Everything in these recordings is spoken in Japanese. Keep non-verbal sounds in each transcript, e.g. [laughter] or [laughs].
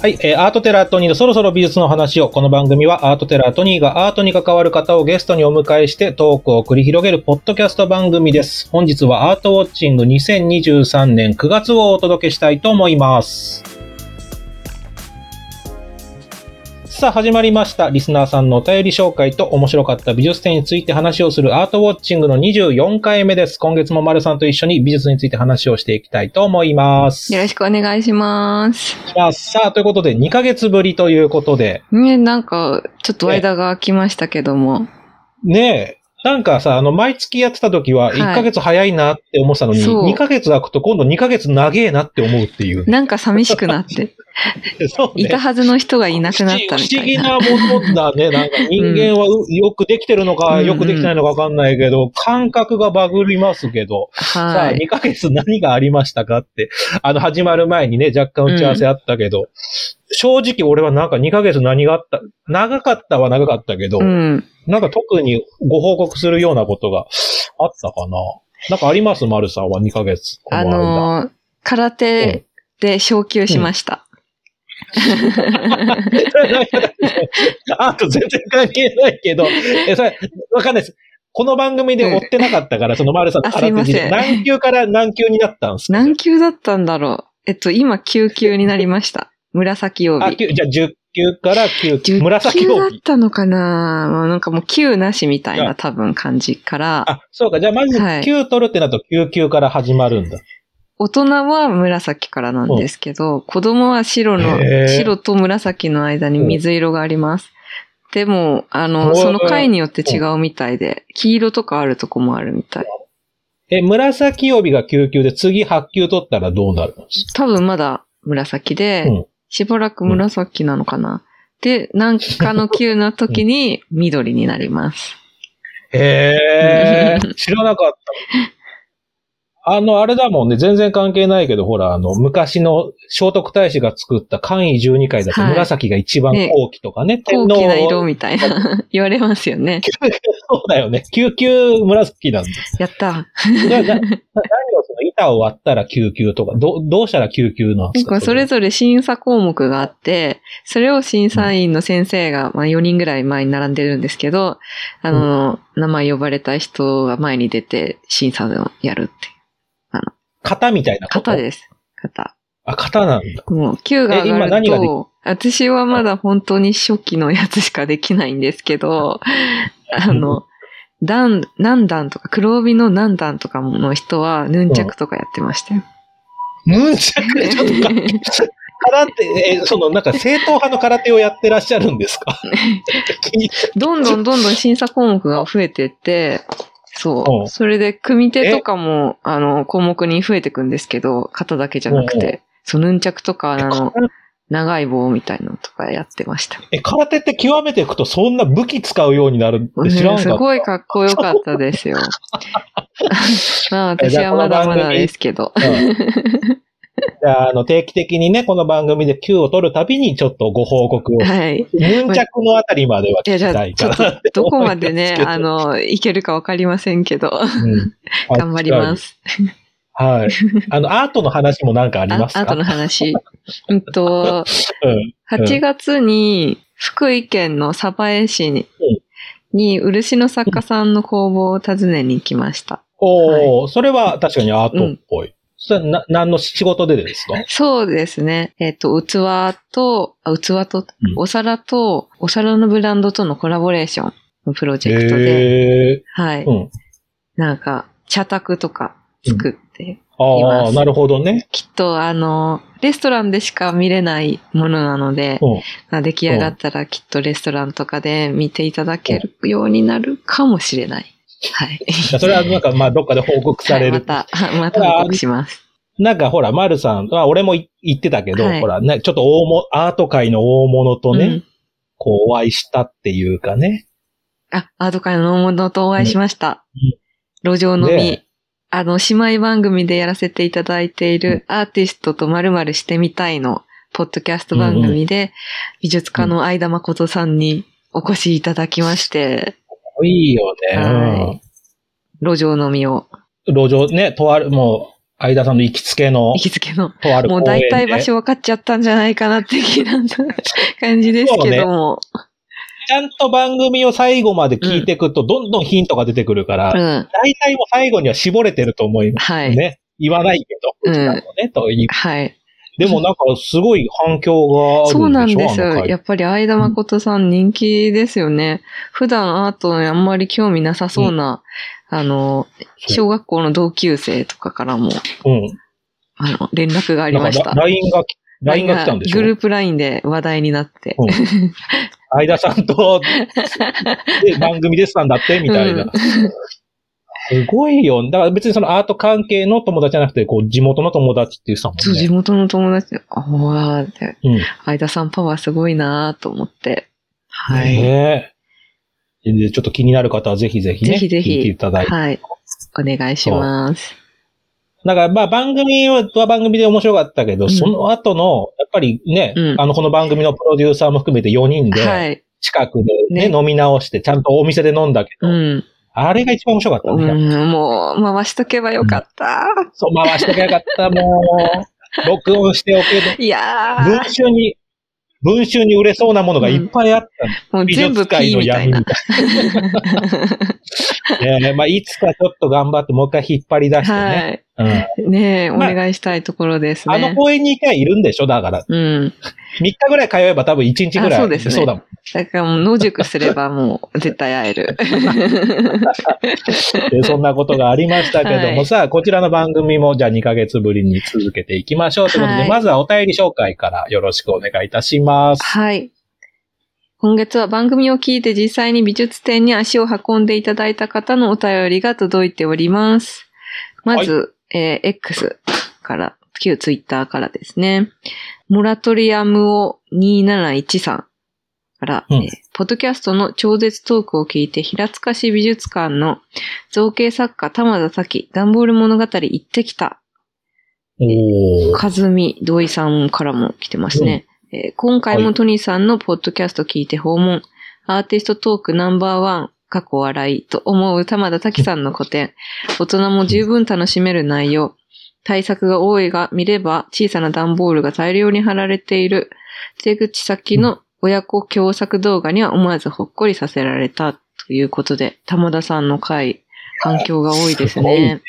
はい、えーアートテラートニーのそろそろ美術の話を、この番組はアートテラートニーがアートに関わる方をゲストにお迎えしてトークを繰り広げるポッドキャスト番組です。本日はアートウォッチング2023年9月をお届けしたいと思います。さあ、始まりました。リスナーさんのお便り紹介と面白かった美術展について話をするアートウォッチングの24回目です。今月も丸さんと一緒に美術について話をしていきたいと思います。よろしくお願いします。さあ、ということで、2ヶ月ぶりということで、ね、なんか、ちょっと間が空きましたけども。ねえ、なんかさ、あの、毎月やってた時ははい1ヶ月早いなって思ってたのに、そう2ヶ月空くと今度2ヶ月長えなって思うっていう。なんか寂しくなって、[laughs] そうねいたはずの人がいなくなったみ不思議たいな。なものだね。なんか人間はうよくできてるのか、うんよくできてないのかわかんないけど、感覚がバグりますけど、さあ、はい。2ヶ月何がありましたかって、あの、始まる前にね、若干打ち合わせあったけど、正直俺はなんか2ヶ月何があった、長かったは長かったけど、うん。なんか特にご報告するようなことがあったかななんかあります？丸さんは2ヶ月。こあのー、空手で昇級しました。[laughs] あと全然関係ないけど、え、それ、わかんないです。この番組で追ってなかったから、その丸さんのあすいません空手時代何級から何級になったんですか？何級だったんだろう。えっと、今9級になりました。紫帯。あ、級じゃあ10級から9級。10紫級だっ帯。たのかなまあなんかもう級なしみたいな多分感じから、あ、そうか。じゃあまずはい9取るってなると9級から始まるんだ。大人は紫からなんですけど、子供は白の白と紫の間に水色があります。でも、あの、その回によって違うみたいで、黄色とかあるとこもあるみたい。え、紫帯が9級で次8級取ったらどうなるんです多分まだ紫で、うんしばらく紫なのかな？で、なんかの級の時に緑になります。かへー。[laughs] 知らなかった。あの、あれだもんね。全然関係ないけど、ほら、あの、昔の聖徳太子が作った簡易12回だとはい紫が一番ね高貴とかね。高貴な色天みたいな [laughs] 言われますよね。皇 [laughs] そうだよね。9級紫なんだ。やった。何をその板を割ったら9級とか、どどうしたら9級なんですか？なんかそれぞれ審査項目があって、それを審査員の先生が、まあ4人ぐらい前に並んでるんですけど、あの、名前呼ばれた人が前に出て審査をやるって。型みたいなこと？型です。型。あ、型なんだ。もう級がえ今上がると、私はまだ本当に初期のやつしかできないんですけど、[laughs] あの、段、何段とか、黒帯の何段とかの人は、ヌンチャクとかやってましたよ。ヌンチャクちょっと待って空手、え、その、なんか正統派の空手をやってらっしゃるんですか？[laughs] どんどんどんどん審査項目が増えてって、うんそう。それで、組手とかも、あの、項目に増えてくんですけど、型だけじゃなくて、そう、ヌンチャクとか、あの、長い棒みたいなのとかやってました。え、空手って極めていくとそんな武器使うようになるって知らんかった？すごいかっこよかったですよ。[laughs] まあ、私はまだまだですけど。うんじゃあ、あの、定期的にね、この番組で Q を取るたびにちょっとご報告を。はい。ヌンチャクのあたりまでは聞きじゃあ、たいかちょっとらって思どこま。でね、あの、いけるかわかりませんけど、うん、頑張ります。はい。あの、アートの話もなんかありますか？あ後の話。うんと、うん。8月に福井県の鯖江市にうん、に漆の作家さんの工房を訪ねに行きました。おー、それは確かにアートっぽい。それはな、何の仕事でですか？そうですね。えっ、と、器と、あ器と、うんお皿と、お皿のブランドとのコラボレーションのプロジェクトで。はい。うん。なんか、茶卓とか作って、いああ、ますなるほどね。きっとあの、レストランでしか見れないものなので、うん。まあ出来上がったらきっとレストランとかで見ていただけるようになるかもしれない。はい。それはなんか、まあ、どっかで報告される。はいまた、また報告します。なんかほら、丸さん、まあ、俺もい言ってたけど、はいほら、ね、ちょっと大物、アート界の大物とね、うんこうお会いしたっていうかね。あ、アート界の大物とお会いしました。路上飲み。ねあの、姉妹番組でやらせていただいているアーティストと〇〇してみたいの、ポッドキャスト番組で、美術家の相田誠さんにお越しいただきまして、いいよね。はい路上飲みを。うん路上ね、とある、もう、相田さんの行きつけの行、きつけの。とあるもう公園で。大体場所分かっちゃったんじゃないかな的な感じですけども。ちゃんと番組を最後まで聞いていくと、どんどんヒントが出てくるから、うん。大体もう最後には絞れてると思いますはい。ね。言わないけど、うんうちらもね、という。はい。でもなんかすごい反響があるんでしょ？そうなんですあの。回やっぱり相田誠さん人気ですよね。普段アートにあんまり興味なさそうな、あの、そう小学校の同級生とかからも、うん。あの、連絡がありました。LINE が、LINE が来たんでしょ？グループ LINE で話題になって。うん相田さんと、[laughs] で番組出てたんだって、みたいな。うんすごいよ。だから別にそのアート関係の友達じゃなくて、こう、地元の友達って言ってたもんね。そう、地元の友達で、ああ、でうん。相田さんパワーすごいなと思って。はい。ねえ。でちょっと気になる方はぜひぜひね。ぜひぜひ聞いていただいて。はい。お願いします。だからまあ番組は番組で面白かったけど、うんその後の、やっぱりね、うんあの、この番組のプロデューサーも含めて4人で、はい。近くでね、ね飲み直して、ちゃんとお店で飲んだけど、うん。あれが一番面白かったうね。ん、もう、回しとけばよかった。そう、回しときゃよかった、もう。[laughs] 録音しておけば。いやー文集に、文集に売れそうなものがいっぱいあったの。もう全部 P みたいな。[laughs] ねえまあ、いつかちょっと頑張ってもう一回引っ張り出してね。はい。うんねえ、おまあ願いしたいところですね。あの公園に行けばいるんでしょ？だから。うん。3日ぐらい通えば多分1日ぐらい。あそうですねそうだもん。だからもう野宿すればもう絶対会える。[laughs] でそんなことがありましたけども、はいさあ、こちらの番組もじゃあ2ヶ月ぶりに続けていきましょうということで、はいまずはお便り紹介からよろしくお願いいたします。はい。今月は番組を聞いて実際に美術展に足を運んでいただいた方のお便りが届いております。まず、えー X から、旧ツイッターからですね。モラトリアムを2713から、うんえーポッドキャストの超絶トークを聞いて平塚市美術館の造形作家玉田咲段ボール物語行ってきたおー。かずみ土井さんからも来てますね。えー今回もトニーさんのポッドキャスト聞いて訪問、アーティストトークナンバーワン、過去笑いと思う玉田滝さんの個展、大人も十分楽しめる内容、対策が多いが見れば小さな段ボールが大量に貼られている、手口先の親子共作動画には思わずほっこりさせられたということで、玉田さんの回、反響が多いですね。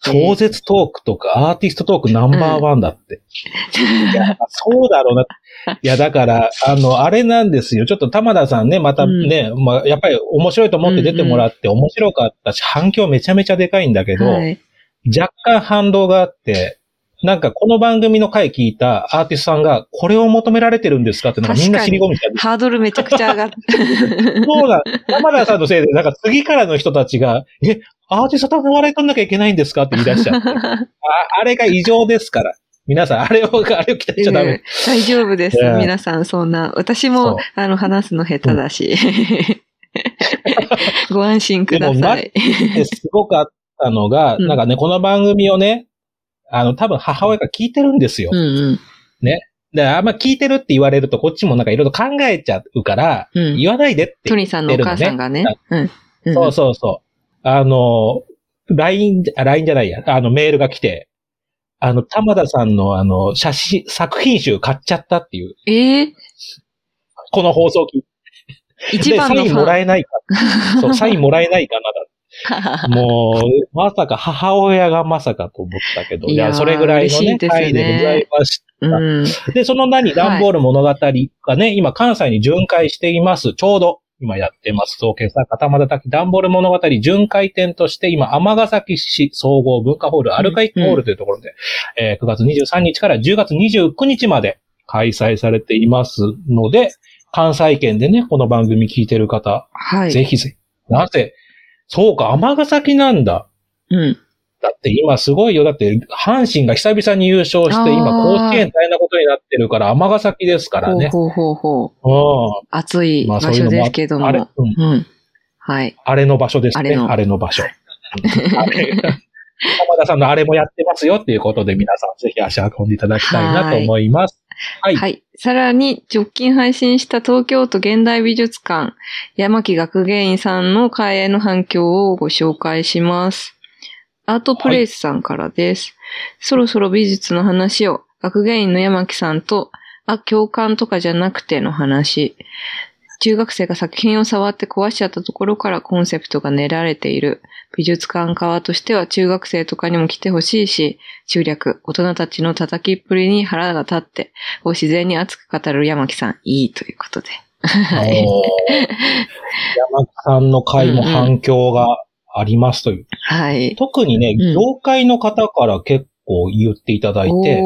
超絶トークとかアーティストトークナンバーワンだって。いや、そうだろうな。[laughs] いや、だから、あの、あれなんですよ。ちょっと玉田さんね、またね、まあ、やっぱり面白いと思って出てもらって面白かったし、反響めちゃめちゃでかいんだけど、はい。若干反動があって、なんかこの番組の回聞いたアーティストさんが、これを求められてるんですかってなんかみんな尻込みした。ハードルめちゃくちゃ上がって。[laughs] そうだ。山田さんのせいで、なんか次からの人たちが、え、アーティストと笑い取んなきゃいけないんですかって言い出しちゃって。[laughs] ああれが異常ですから。皆さん、あれを、あれを期待しちゃダメ。大丈夫です。皆さん、そんな。私も、あの、話すの下手だし。[laughs] ご安心ください。ですごかったのが、うんなんかね、この番組をね、あの、多分母親が聞いてるんですよ。うんうん。で、あんま聞いてるって言われると、こっちもなんかいろいろ考えちゃうから、うん言わないでってトニーさんのお母さんがね。うん。うんそうそうそう。あの、LINE、あ LINE じゃないや、あの、メールが来て、あの、玉田さんのあの、写真、作品集買っちゃったっていう、ええこの放送機。で、一番のサインもらええないか。[laughs] そう、サインもらえないかなだ。[laughs] もう、まさか母親がまさかと思ったけど、いや、それぐらいのね、嬉しいですね回でございましうん。で、その何、段ボール物語がね、今関西に巡回しています。ちょうど、今やってます。造形作家玉田滝段ボール物語巡回展として、今、尼崎市総合文化ホール、アルカイックホールというところで、えー9月23日から10月29日まで開催されていますので、関西圏でね、この番組聞いてる方、はい。ぜひぜひ。なぜ、そうか、尼崎なんだ。うん。だって今すごいよ。だって、阪神が久々に優勝して、今甲子園大変なことになってるから、尼崎ですからね。ほうほうほうほう。うん。暑いまあ場所ですけども。あれ、うん。うん。はい。あれの場所ですね。あれの場所。あ [laughs] れ浜田さんのあれもやってますよっていうことで皆さんぜひ足運んでいただきたいなと思います。はい。はい。さらに、直近配信した東京都現代美術館、山木学芸員さんの会への反響をご紹介します。アートプレイスさんからです。そろそろ美術の話を、学芸員の山木さんと、あ、共感とかじゃなくての話。中学生が作品を触って壊しちゃったところからコンセプトが練られている。美術館側としては中学生とかにも来てほしいし、中略、大人たちの叩きっぷりに腹が立って、を自然に熱く語る山木さん、いいということで。山木さんの回も反響がありますという。はい。特にね、うん業界の方から結構言っていただいて。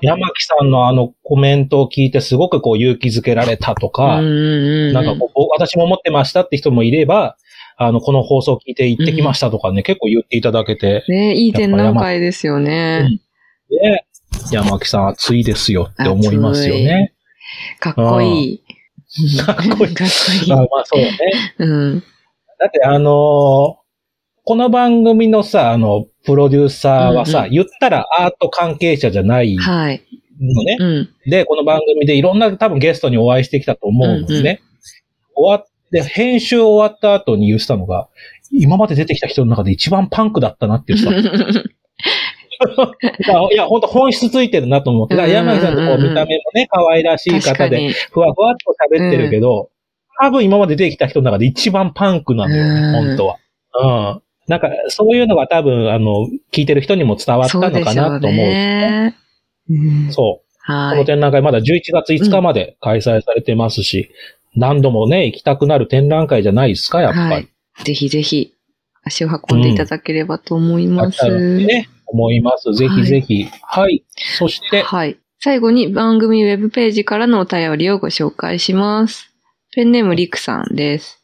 山木さんのあのコメントを聞いてすごくこう勇気づけられたとか、うんうんうんなんかこう、私も思ってましたって人もいれば、あの、この放送を聞いて行ってきましたとかね、結構言っていただけて、ねいい展覧会ですよね。で、山木さん熱いですよって思いますよね。[laughs] かっこいい。かっこいいかっこいいあ。まあそうね。うん。だってあのーこの番組のさ、あの、プロデューサーはさ、うんう言ったらアート関係者じゃないはい。のね。うん。で、この番組でいろんな多分ゲストにお会いしてきたと思うのでね。終わって、編集終わった後に言ってたのが、今まで出てきた人の中で一番パンクだったなって言ってた。いや、本当本質ついてるなと思って。だから山木さんのこう見た目もね、可愛らしい方で、に。ふわふわっと喋ってるけど、多分今まで出てきた人の中で一番パンクなのよね、うん本当は。うん。なんか、そういうのが多分、あの、聞いてる人にも伝わったのかなと思う。ね。うんそう。このはい。展覧会まだ11月5日まで開催されてますし、何度もね、行きたくなる展覧会じゃないですか、やっぱり。はい。ぜひぜひ、足を運んでいただければと思います。あったらね、思います。ぜひぜひ。はい。そして、はい。最後に番組ウェブページからのお便りをご紹介します。ペンネームリクさんです。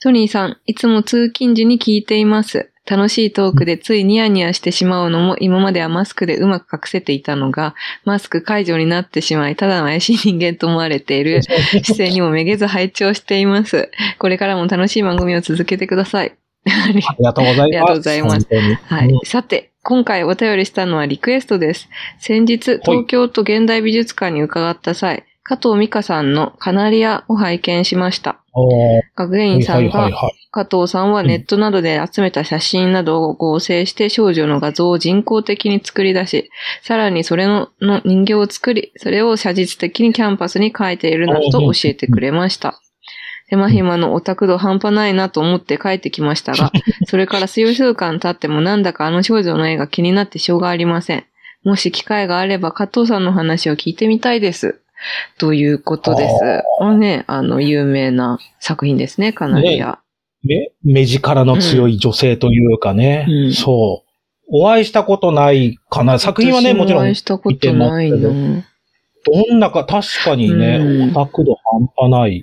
ソニーさん、いつも通勤時に聞いています。楽しいトークでついニヤニヤしてしまうのも今まではマスクでうまく隠せていたのが、マスク解除になってしまい、ただの怪しい人間と思われている [laughs] 姿勢にもめげず拝聴しています。これからも楽しい番組を続けてください。ありがとうございます。ありがとうございます。はいうん。さて、今回お便りしたのはリクエストです。先日、東京都現代美術館に伺った際、加藤美香さんのカナリアを拝見しました。学芸員さんが、はい。加藤さんはネットなどで集めた写真などを合成して少女の画像を人工的に作り出し、さらにそれのの人形を作り、それを写実的にキャンパスに描いているなどと教えてくれました。手間暇のオタク度半端ないなと思って帰ってきましたが、[laughs] それから数週間経ってもなんだかあの少女の絵が気になってしょうがありません。もし機会があれば加藤さんの話を聞いてみたいです。ということです。これね、あの、有名な作品ですね、カナリア。目、目力の強い女性というかね。うんそう。お会いしたことないかな。作品はね、もちろん私お会い、したことないの。どんなか、確かにうんね、オタク度半端ない。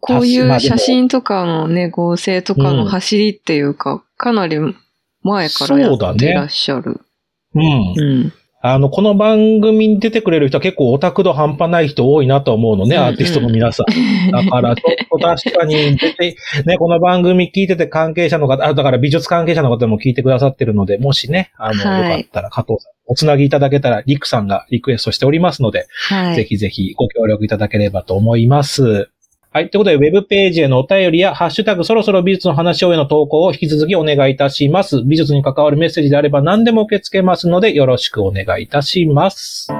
こういう写真とかのね、合成とかの走りっていうか、かなり前からやってらっしゃる。うん。うん。あの、この番組に出てくれる人は結構オタク度半端ない人多いなと思うのね、アーティストの皆さん。だから、ちょっと確かに出て、ね、この番組聞いてて関係者の方、あ、だから美術関係者の方も聞いてくださってるので、もしね、あの、はいよかったら加藤さん、おつなぎいただけたら、リクさんがリクエストしておりますので、はい。ぜひぜひご協力いただければと思います。はい。ということで、ウェブページへのお便りや、ハッシュタグそろそろ美術の話をへの投稿を引き続きお願いいたします。美術に関わるメッセージであれば何でも受け付けますので、よろしくお願いいたします。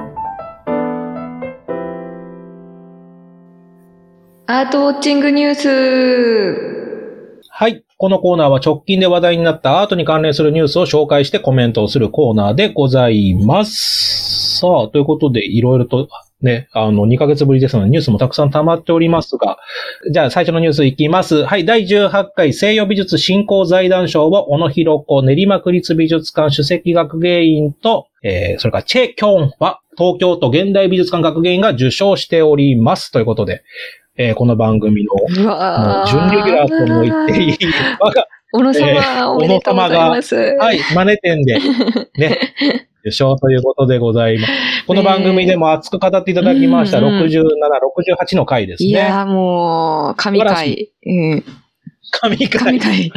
アートウォッチングニュースはい。このコーナーは直近で話題になったアートに関連するニュースを紹介してコメントをするコーナーでございます。さあ、ということで、いろいろとね、あの、2ヶ月ぶりですので、ニュースもたくさん溜まっておりますが、じゃあ最初のニュースいきます。はい、第18回西洋美術振興財団賞を、小野弘子練馬区立美術館主席学芸員と、えー、それからチェ・キョンは、東京都現代美術館学芸員が受賞しております。ということで、えー、この番組の、準レギュラーとも言っていい、[laughs] 我が小野様、えーおめでとうございます。はい、マネ店で、ね、[laughs] 受賞ということでございます。この番組でも熱く語っていただきました、うんうん67、68の回ですね。いやーもう、神回。うん。神回神。回。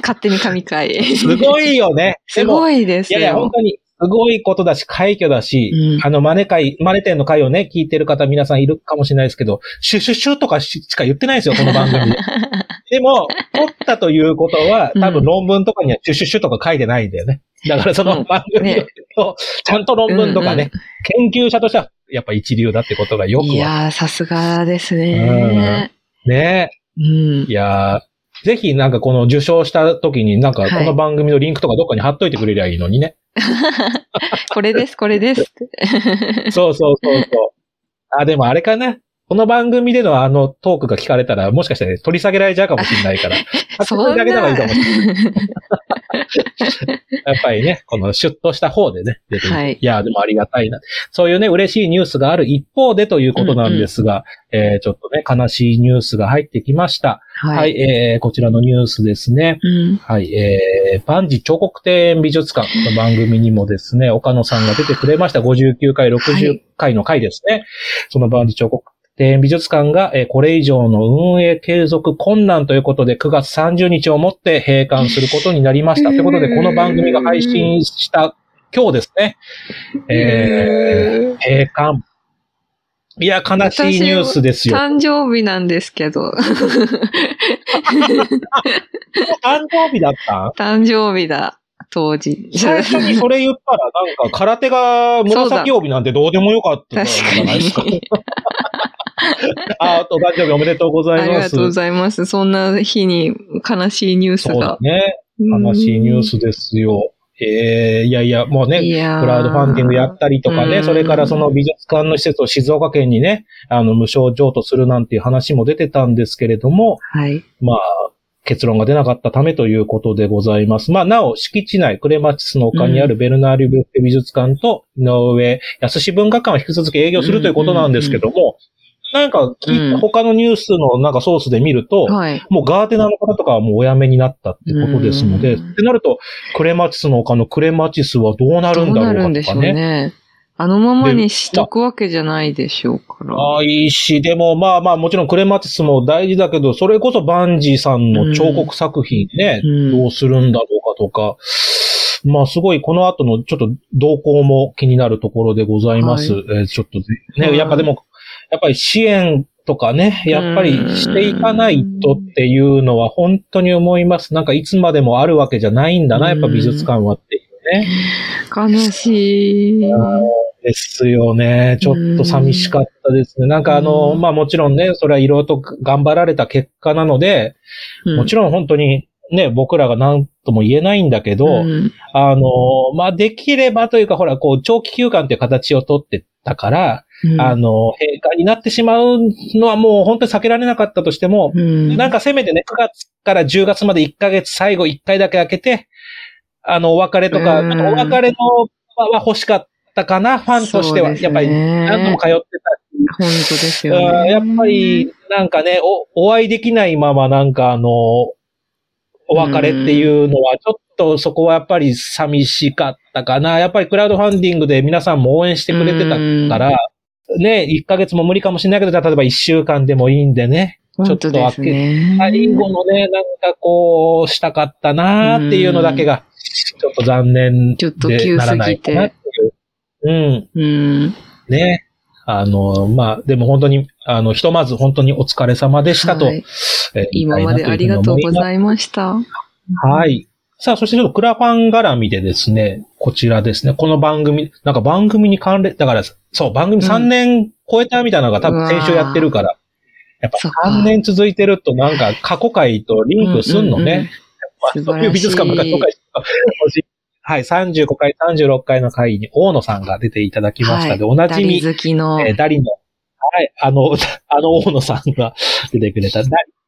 勝手に神回。すごいよね。[laughs] すごいですよ。いやいや、本当に、すごいことだし、快挙だし、うんあの、マネ会、マネ店の回をね、聞いてる方皆さんいるかもしれないですけど、シュシュシュとかししか言ってないですよ、この番組。[laughs] でも、取ったということは、うん多分論文とかにはシュシュシュとか書いてないんだよね。だからその番組ねと、ちゃんと論文とかね、研究者としてはやっぱ一流だってことがよくいやー、さすがですね。る。ねうんい。やーぜひなんかこの受賞した時になんかはいこの番組のリンクとかどっかに貼っといてくれりゃいいのにね。[laughs] これです、これです。[laughs] そうそうそうそう。あ、でもあれかな。この番組でのあのトークが聞かれたら、もしかして取り下げられちゃうかもしれないから。[laughs] そんなだけではいいかもしれない。[laughs] やっぱりね、このシュッとした方でね、出てはいいや、でもありがたいな。そういうね、嬉しいニュースがある一方でということなんですが、えーちょっとね、悲しいニュースが入ってきました。ははい、い。えーこちらのニュースですね。うん。はい、えー、万事彫刻庭園美術館の番組にもですね、岡野さんが出てくれました。59回、60回の回ですね。その万事彫刻庭園美術館が、えーこれ以上の運営継続困難ということで、9月30日をもって閉館することになりました。ということで、この番組が配信した今日ですね、えー、閉館。いや、悲しいニュースですよ。誕生日なんですけど。[laughs] 誕生日だった？誕生日だ、当時。最初にそれ言ったら、なんか、空手が紫帯なんてどうでもよかったじゃないですか。確 [laughs] あ、あと、誕生日おめでとうございます。ありがとうございます。そんな日に悲しいニュースが。ね。悲しいニュースですよ。ええいやいや、もうね、クラウドファンディングやったりとかね、うんそれからその美術館の施設を静岡県にね、あの、無償譲渡するなんていう話も出てたんですけれども、はい。まあ、結論が出なかったためということでございます。まあ、なお、敷地内、クレマチスの丘にあるベルナーリブッフェ美術館と、井上康志文化館は引き続き営業するということなんですけども、なんか、きうん他のニュースのなんかソースで見ると、はい。もうガーデナーの方とかはもうお辞めになったってことですので、うんってなると、クレマチスの丘のクレマチスはどうなどうるんだろなるんでしょううかとかね。ね。あのままにしとくわけじゃないでしょうから。ああ、いいし、でもまあまあもちろんクレマチスも大事だけど、それこそバンジーさんの彫刻作品ね、うんどうするんだろうかとか、まあすごいこの後のちょっと動向も気になるところでございます。はいえーちょっとね、はいやっぱでも、やっぱり支援とかね、やっぱりしていかないとっていうのは本当に思います。なんかいつまでもあるわけじゃないんだな、やっぱ美術館はっていうね。悲しい。ですよね。ちょっと寂しかったですね。なんかあの、うんまあもちろんね、それはいろいろと頑張られた結果なので、もちろろん本当にね、僕らが何とも言えないんだけど、ん、あの、まあできればというか、ほら、こう、長期休館っていう形をとってたから、うん。あの、閉館になってしまうのはもう本当に避けられなかったとしても、うん。なんかせめてね、9月から10月まで1ヶ月最後1回だけ開けて、あの、お別れとか、うん。お別れの場は欲しかったかな、ファンとしては。ね。やっぱり何度も通ってたし、本当ですようんね。やっぱり、なんかね、お、お会いできないままなんかあの、お別れっていうのは、ちょっとそこはやっぱり寂しかったかな。やっぱりクラウドファンディングで皆さんも応援してくれてたから、ね、1ヶ月も無理かもしれないけど、例えば1週間でもいいんでね、ちょっと本当ですね。最後のね、なんかこう、したかったなーっていうのだけが、ちょっと残念ちょっとで急ならないかなっていう。うん。うん。ね。あの、まあ、でも本当に、あの、ひとまず本当にお疲れ様でしたと。はいえー今までありがとうございました。はい。さあ、そしてちょっとクラファン絡みでですね、こちらですね、この番組、なんか番組に関連、だから、そう、番組3年超えたみたいなのが多分先週やってるから、やっそっぱか3年続いてるとなんか過去回とリンクすんのね。そういう美術館ばっかり紹介してはい、35回、36回の回に大野さんが出ていただきましたので、おなじみ。えーダリの、はい、あの、[laughs] あの大野さんが出てくれた、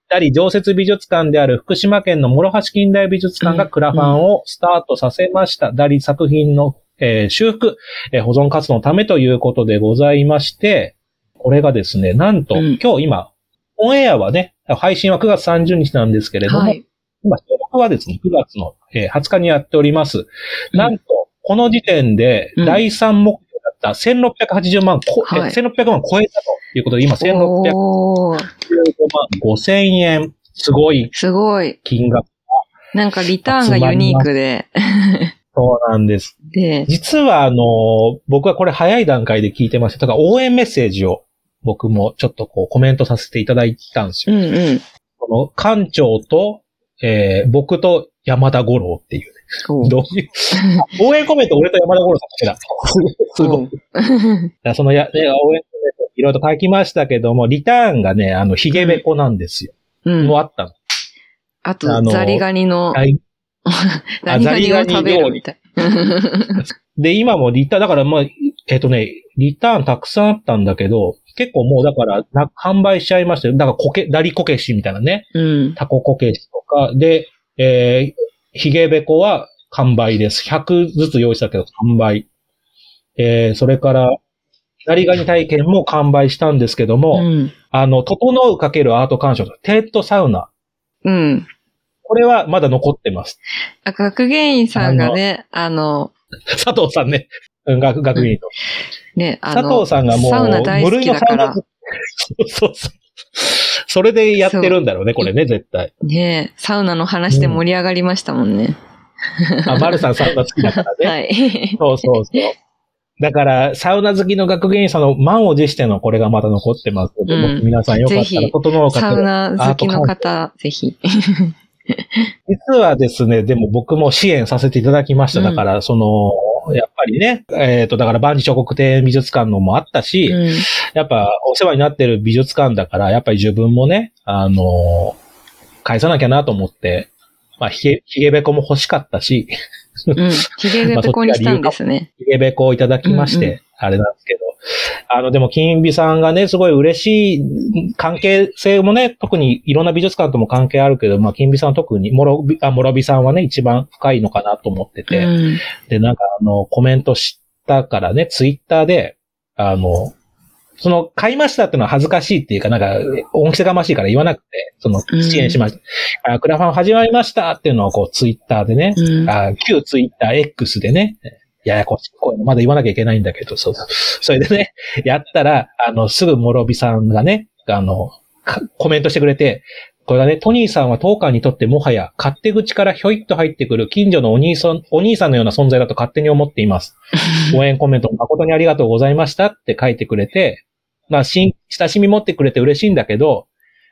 ダリ、常設美術館である福島県の諸橋近代美術館がクラファンをスタートさせました。ダリ作品の、えー修復、えー保存活動のためということでございまして、これがですね、なんと、うん今日今、オンエアはね、配信は9月30日なんですけれども、はい。今、収録はですね、9月の、えー20日にやっております。なんと、この時点でうん第3目った1680万、はい1600万超えたということで、今1615万おー5000円、すごいすごい。金額。なんかリターンがユニークで。[laughs] そうなんです。で、実は、あの、僕はこれ早い段階で聞いてました。だから応援メッセージを僕もちょっとこうコメントさせていただいたんですよ。うんうん。その、館長と、えー僕と山田五郎っていうね。どういう、応援コメント俺と山田五郎さんだけだ。すご [laughs] い。そのや、ね、応援コメントいろいろと書きましたけども、リターンがね、あの、ヒゲベコなんですよ。うんもうあったの。あと、あのザリガニの、はい [laughs] ザリガニを食べるみたい。で、今もリターン、だからまあ、えっ、とね、リターンたくさんあったんだけど、結構もうだから、な販売しちゃいましたよ。だからこけ、ダリこけしみたいなね。うん。タコこけしとか、で、えー、ヒゲベコは完売です。100ずつ用意したけど完売。えー、それから、ザリガニ体験も完売したんですけども、うん。あの、整うかけるアート鑑賞、テッドサウナ。うん。これはまだ残ってます。あ学芸員さんがね、あの、佐藤さんね。うん学、学芸員の。ね、あ佐の、藤さんがもう、サウナ大好きだから無類のサウナ好きそうそう。[laughs] それでやってるんだろうね、これね、絶対。ね、サウナの話で盛り上がりましたもんね。あ、丸さんサウナ好きだからね。はい。そうそうそう。だから、サウナ好きの学芸員さんの満を持してのこれがまだ残ってますので、うん皆さんよかったら、整うかける。サウナ好きの方、ぜひ。実はですね、でも僕も支援させていただきました。うんだから、その、やっぱりね、えっ、と、だから万事彫刻庭園美術館のもあったし、うん。やっぱお世話になってる美術館だから、やっぱり自分もね、あの、返さなきゃなと思って、まあ、ひげ、ひげべこも欲しかったし、うん。ヒゲベペコにしたんですね。ひげべこをいただきまして、あれなんですけど、あの、でも、金美さんがね、すごい嬉しい関係性もね、特にいろんな美術館とも関係あるけど、まあ、金美さんは特に、もろび、あ、もろびさんはね、一番深いのかなと思ってて、うん。で、なんかあの、コメントしたからね、ツイッターで、あの、その、買いましたってのは恥ずかしいっていうか、なんか、恩着せがましいから言わなくて、その、うん支援しました。あクラファン始まりましたっていうのをこう、ツイッターでね、うん。あ旧ツイッター X でね、ややこしい。こういうのまだ言わなきゃいけないんだけど、そうそう。それでね、やったら、あの、すぐもろびさんがね、あの、かコメントしてくれて、これがね、トニーさんはトーカーにとってもはや、勝手口からひょいっと入ってくる近所のお兄さん、お兄さんのような存在だと勝手に思っています。[laughs] 応援コメント誠にありがとうございましたって書いてくれて、まあ、親しみ持ってくれて嬉しいんだけど、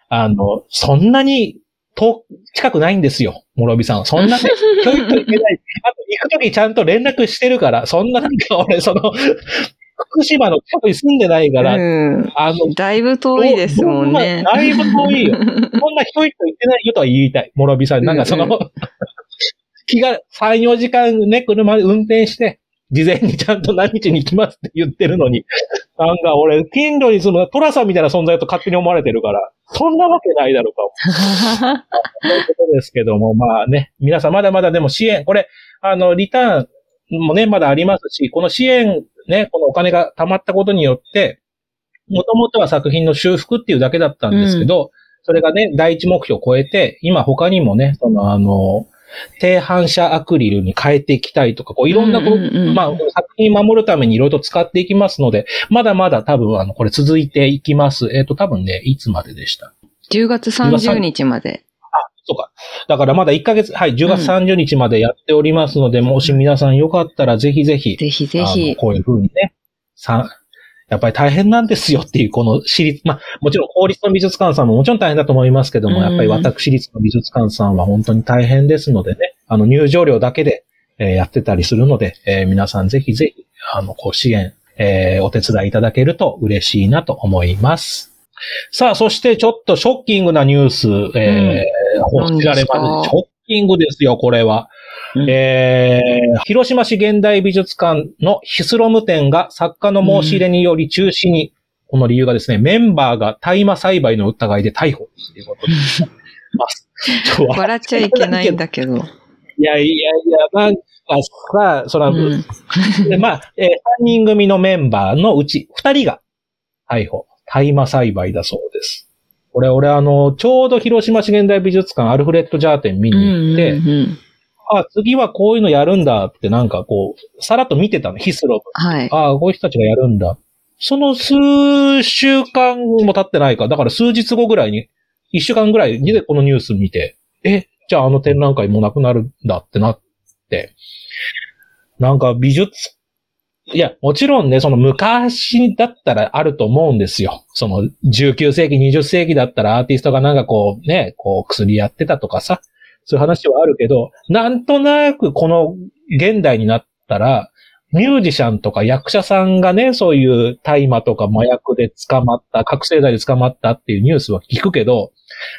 あの、そんなに、遠、近くないんですよ、諸びさんは。そんなね、[laughs] ひょいっと行けない。あと、行くときちゃんと連絡してるから、そんななんか [laughs] 俺、その、福島の近くに住んでないから、うん。あの、だいぶ遠いですもんね。だいぶ遠いよ。[laughs] そんなひょいっと行ってないよとは言いたい。諸びさん。なんかその、うんう気が3、4時間ね、車で運転して、事前にちゃんと何日に行きますって言ってるのに、なんか俺、近所に住むトラさんみたいな存在だと勝手に思われてるから、そんなわけないだろうか。[laughs] ということですけども、まあね、皆さんまだまだでも支援、これ、あの、リターンもね、まだありますし、この支援、ね、このお金が貯まったことによって、もともとは作品の修復っていうだけだったんですけど、それがね、第一目標を超えて、今他にもね、そのあの、低反射アクリルに変えていきたいとか、こういろんなこう、うんうんうんまあ、作品守るためにいろいろと使っていきますので、まだまだ多分あの、これ続いていきます。えっ、と、多分ね、いつまででした？10月30日まで。そうか。だからまだ1ヶ月、はい、10月30日までやっておりますので、もし皆さんよかったらぜひぜひ、ぜひぜひ。こういう風にね、さ、やっぱり大変なんですよっていう、この私立、まあ、もちろん公立の美術館さんももちろん大変だと思いますけども、うんやっぱり私立の美術館さんは本当に大変ですのでね、あの入場料だけで、えーやってたりするので、えー皆さんぜひぜひ、あの、ご支援、えーお手伝いいただけると嬉しいなと思います。さあ、そしてちょっとショッキングなニュース、えー報じられます。ショッキングですよ、これは。うんえー広島市現代美術館のヒスロム展が作家の申し入れにより中止に、この理由がですね、メンバーが大麻栽培の疑いで逮捕ということです。[laughs] 笑っちゃいけないんだけど。いやいやいや、なんかさ、そら、うんでまあ、えー、3人組のメンバーのうち2人が逮捕。大麻栽培だそうです。これ、俺あの、ちょうど広島市現代美術館アルフレッド・ジャー展見うんに行って、うんうんあ、次はこういうのやるんだってなんかこう、さらっと見てたの、ヒスロム。はい。ああ、こういう人たちがやるんだ。その数週間も経ってないか、だから数日後ぐらいに、一週間ぐらいにでこのニュース見て、え、じゃああの展覧会もうなくなるんだってなって、なんか美術、いや、もちろんね、その昔だったらあると思うんですよ。その19世紀、20世紀だったらアーティストがなんかこうね、こう薬やってたとかさ、そういう話はあるけど、なんとなくこの現代になったら、ミュージシャンとか役者さんがね、そういう大麻とか麻薬で捕まった、覚醒剤で捕まったっていうニュースは聞くけど、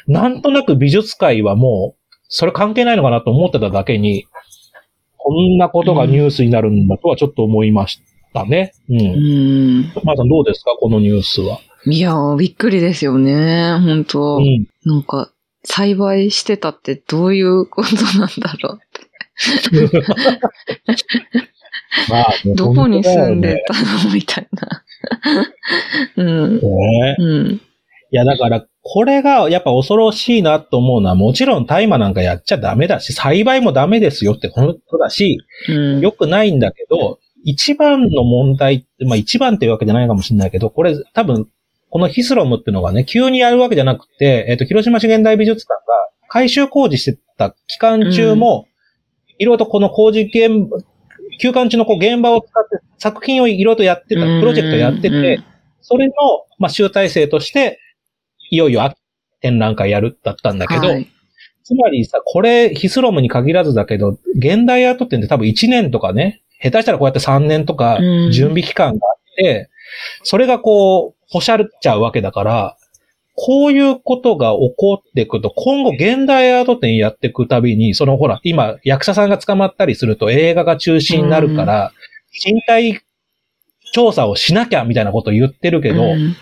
なんとなく美術界はもう、それ関係ないのかなと思ってただけに、こんなことがニュースになるんだとはちょっと思いましたね。う。うんん。まーさんどうですかこのニュースは。いやー、びっくりですよね。本当、うん。なんか、栽培してたってどういうことなんだろう。まあ、ねどこに住んでたのみたいな。うん。ねうん。いや、だから、これがやっぱ恐ろしいなと思うのは、もちろん大麻なんかやっちゃダメだし、栽培もダメですよって本当だし、うん。良くないんだけど、一番の問題って、まあ一番っていうわけじゃないかもしれないけど、これ多分、このヒスロムっていうのがね、急にやるわけじゃなくて、えっ、と、広島市現代美術館が改修工事してた期間中も、いろいろとこの工事現場、休館中のこう現場を使って作品をいろいろとやってた、プロジェクトやってて、それの、まあ、集大成として、いよいよ秋展覧会やるだったんだけど、はい。つまりさ、これ、ヒスロムに限らずだけど、現代アート展って多分1年とかね、下手したらこうやって3年とかうん。準備期間があって、それがこう、ポシャっちゃうわけだから、こういうことが起こっていくと、今後現代アート展やっていくたびに、そのほら、今、役者さんが捕まったりすると映画が中止になるから、身体調査をしなきゃみたいなことを言ってるけど、うん。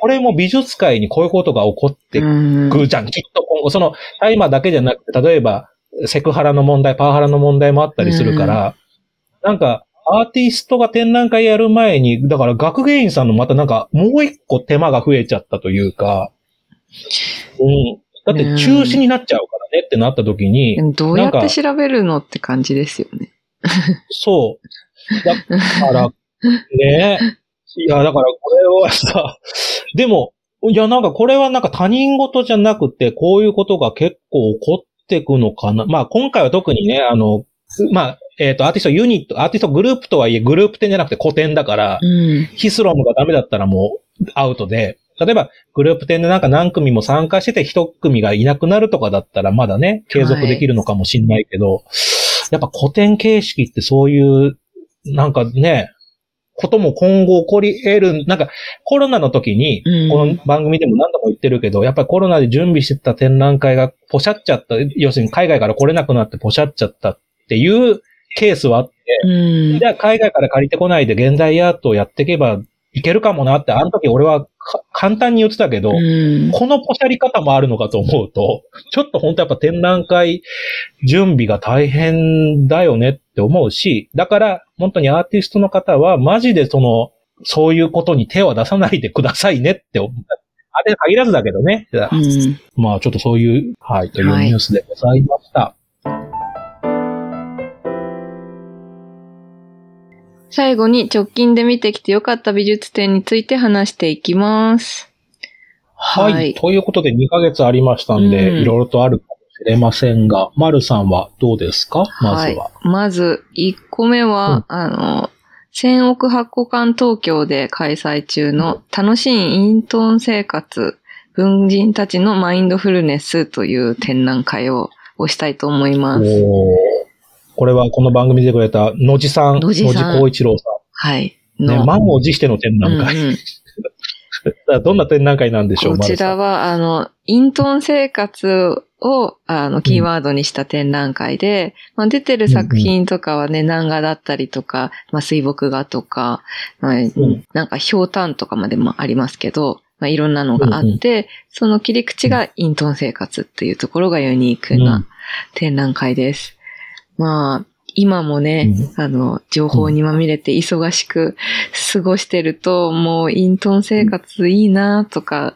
これも美術界にこういうことが起こってうんくじゃん。きっと今後、その、大麻だけじゃなくて、例えば、セクハラの問題、パワハラの問題もあったりするから、なんか、アーティストが展覧会やる前に、だから学芸員さんのまたなんか、もう一個手間が増えちゃったというか、うん。だって中止になっちゃうからねってなった時に、どうやって調べるのって感じですよね。そう。だから、ねいや、だからこれはさ、でも、いや、なんかこれはなんか他人事じゃなくて、こういうことが結構起こっていくのかな。まあ今回は特にね、あの、まあ、えっ、と、アーティストユニット、アーティストグループとはいえグループ展じゃなくて個展だから、うん。ヒスロムがダメだったらもうアウトで、例えばグループ展でなんか何組も参加してて一組がいなくなるとかだったらまだね、継続できるのかもしんないけど、やっぱ古典形式ってそういう、なんかね、ことも今後起こり得る、なんかコロナの時に、うん。この番組でも何度も言ってるけど、やっぱりコロナで準備してた展覧会がポシャっちゃった、要するに海外から来れなくなってポシャっちゃった。っていうケースはあって、うんじ。ゃあ海外から借りてこないで現代アートをやっていけばいけるかもなって、あの時俺はか簡単に言ってたけど、うんこのポシャり方もあるのかと思うと、ちょっと本当やっぱ展覧会準備が大変だよねって思うし、だから本当にアーティストの方はマジでその、そういうことに手を出さないでくださいねって思う。あれ限らずだけどね。うんまあちょっとそういう、はい、というはいニュースでございました。最後に直近で見てきてよかった美術展について話していきます。はい。はいということで2ヶ月ありましたんで、うんいろいろとあるかもしれませんが、まるさんはどうですか？まずは。い。まず、1個目は、あの、千億発個館東京で開催中の楽しいイントーン生活、文人たちのマインドフルネスという展覧会ををしたいと思います。これはこの番組でくれた野地さん、野地光一郎さはい。ん。ね、満を持しての展覧会。うんうん。[laughs] どんな展覧会なんでしょう、こちらは、あの、イントーン生活を、あの、キーワードにした展覧会で、まあ、出てる作品とかはね、南画だったりとか、まあ、水墨画とか、まあ、ん。なんか、ひょうたんとかまでもありますけど、まあ、いろんなのがあって、その切り口がイントーン生活っていうところがユニークうん。な展覧会です。まあ、今もね、あの、情報にまみれて忙しく過ごしてると、もうイントーン生活いいなとか、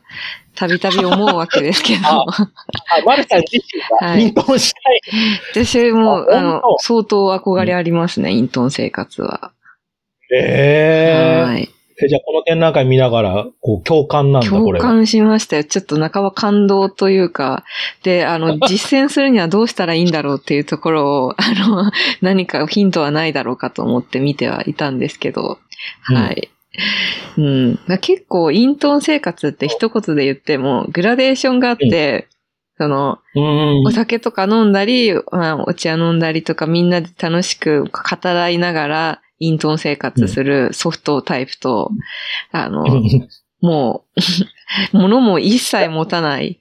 たびたび思うわけですけど、ああ、マルさん自身がはいイントーンしたい。私も、ああの相当憧れありますね、イントーン生活は。ええはい。え、じゃあこの展覧会見ながら、こう、共感なんだ、こ共れは。感しましたよ。ちょっと半ば感動というか、で、あの、[laughs] 実践するにはどうしたらいいんだろうっていうところを、あの、[laughs] 何かヒントはないだろうかと思って見てはいたんですけど、うんはい。うん。まあ結構、イントーン生活って一言で言っても、グラデーションがあって、その、うんお。酒とか飲んだり、まあ、お茶飲んだりとか、みんなで楽しく語らいながら、イントーン生活するソフトタイプと、あの、もう、物も一切持たない。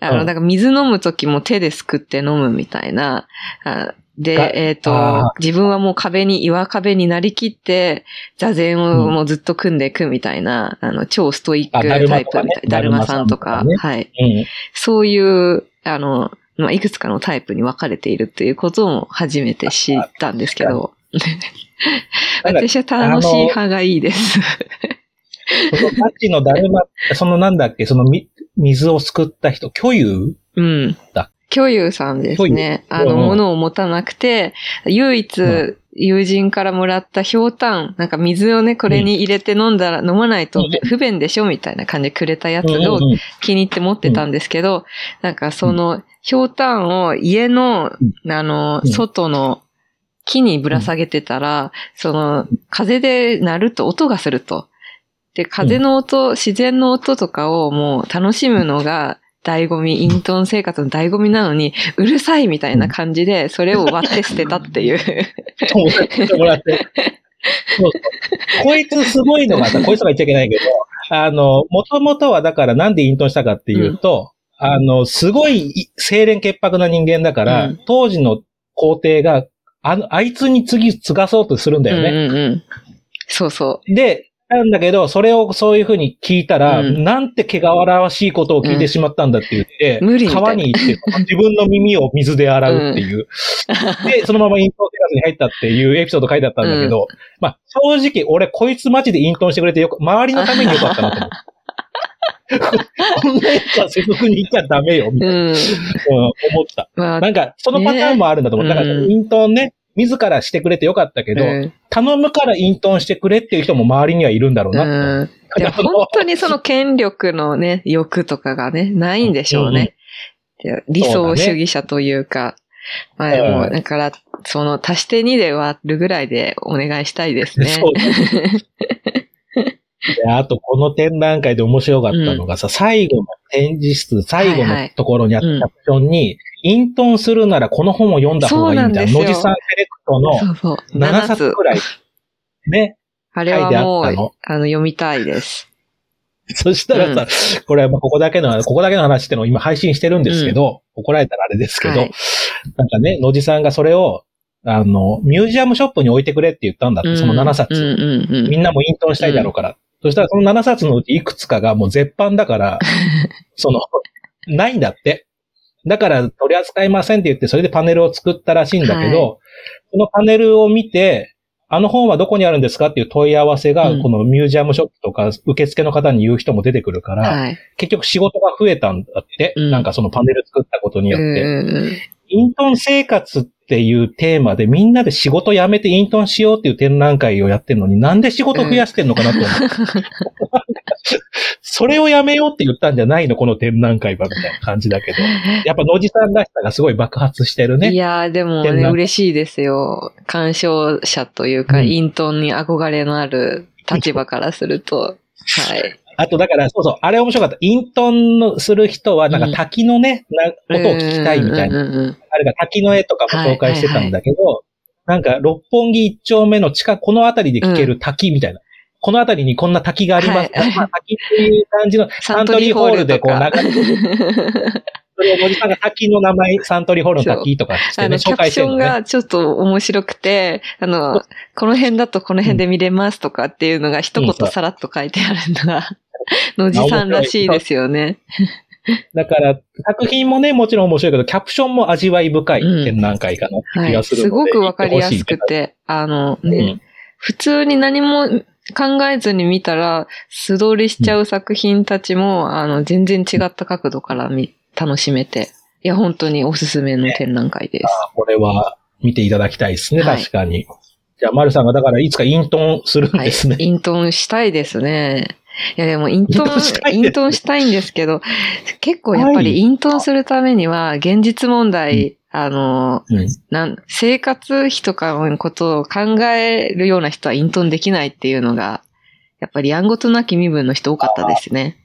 あの、うんだから水飲むときも手ですくって飲むみたいな。あでが、えっ、あと、自分はもう壁に、岩壁になりきって、座禅をもうずっと組んでいくみたいな、あの、超ストイックタイプみたい。だるまさんとか、だるまはい。うん。そういう、あの、まあ、いくつかのタイプに分かれているっていうことも初めて知ったんですけど、私は楽しい派がいいです。そのタッチのだるま、そのなんだっけ、そのみ水をすくった人、巨有うん。だ。巨有さんですね。あの、物を持たなくて、唯一う友人からもらったひょうたん、なんか水をね、これに入れて飲んだら、飲まないとうん。不便でしょみたいな感じでくれたやつを気に入って持ってたんですけど、なんかその、ひょうたんを家の、あの、うん。外の木にぶら下げてたら、その、風で鳴ると音がすると。で、風の音、自然の音とかをもう楽しむのが、醍醐味、イントーン生活の醍醐味なのに、うるさいみたいな感じで、それを割って捨てたっていう。もらって。そうこいつすごいのがさ、こいつが言っちゃいけないけど、あの、もともとはだからなんで隠遁したかっていうと、あの、すごいい清廉潔白な人間だから、うん当時の皇帝が、あの、あいつに次継がそうとするんだよね。うんうんうん。そうそで、なんだけど、それをそういうふうに聞いたら、うんなんて汚らわしいことを聞いてしまったんだって言って、うん川に行って自分の耳を水で洗うっていう。で、そのままイントン生活に入ったっていうエピソード書いてあったんだけど、まあ正直俺こいつマジでイントンしてくれてよく、周りのためによかったなと思って。[laughs] [laughs] こんなやつは世俗に行っちゃダメよ、みたう。いな、うん。うん思った。まあ、なんか、そのパターンもあるんだと思う。ねだから、うんイントンね、自らしてくれてよかったけど、うん頼むからイントンしてくれっていう人も周りにはいるんだろうなう。うん。で本当にその権力のね、欲とかがね、ないんでしょうね。で理想主義者というか、まあでも、うんだから、その足して2で割るぐらいでお願いしたいですね。そうだね [laughs] であと、この展覧会で面白かったのがさ、最後の展示室、最後のところにあったキャプションに、イントンするならこの本を読んだ方がいいみたいな、野地さんセレクトのそうそう。7 7つ。冊くらい、ね。あれはもう、あの読みたいです。[laughs] そしたらさ、これはまあここだけの、ここだけの話ってのを今配信してるんですけど、怒られたらあれですけど、はいなんかね、野地さんがそれを、あの、ミュージアムショップに置いてくれって言ったんだって、その7冊。うんうんうん。みんなもイントンしたいだろうから。そしたらその7冊のうちいくつかがもう絶版だから、[laughs] その、ないんだって。だから取り扱いませんって言って、それでパネルを作ったらしいんだけど、そのパネルを見て、あの本はどこにあるんですかっていう問い合わせが、うんこのミュージアムショップとか受付の方に言う人も出てくるから、はい。結局仕事が増えたんだって、うんなんかそのパネル作ったことによって。イントン生活っていうテーマでみんなで仕事辞めてイントンしようっていう展覧会をやってるのになんで仕事増やしてんのかなと思って。[laughs] それをやめようって言ったんじゃないのこの展覧会はみたいな感じだけど。[laughs] やっぱ野地さんらしさがすごい爆発してるいね。やー、でもね、嬉しいですよ。鑑賞者というか、うんイントンに憧れのある立場からすると、はい。あとだから、そうそう、あれ面白かった。イントンのする人はなんか滝のね、な音を聞きたいみたいな。うんうんうんあれが滝の絵とかも紹介してたんだけど、なんか六本木一丁目の地下、この辺りで聞ける滝みたいな。この辺りにこんな滝があります。はいまあ、滝っていう感じの、[laughs] サントリーホールでこう流れてる。それを森さんが滝の名前、サントリーホールの滝とかしてね、あの、キ紹ャプション介してるのね。がちょっと面白くて、あの、この辺だとこの辺で見れますとかっていうのが一言さらっと書いてあるのが、[laughs] 野地さんらしいですよね。だから、作品もね、もちろん面白いけど、キャプションも味わい深いうん展覧会かな。気がするので、すごくわかりやすくてあのうんね、普通に何も考えずに見たら、素通りしちゃう作品たちも、あの、全然違った角度から見、楽しめて、いや、本当におすすめの展覧会です。これは見ていただきたいですね、はい確かに。じゃあ、丸さんがだからいつかイントンするんですね。はい、イントンしたいですね。いやでもイントンイントンした、いんですけど、結構やっぱりイントンするためには現実問題、あの、うん。なん、生活費とかのことを考えるような人はイントンできないっていうのが、やっぱりやんごとなき身分の人多かったですね。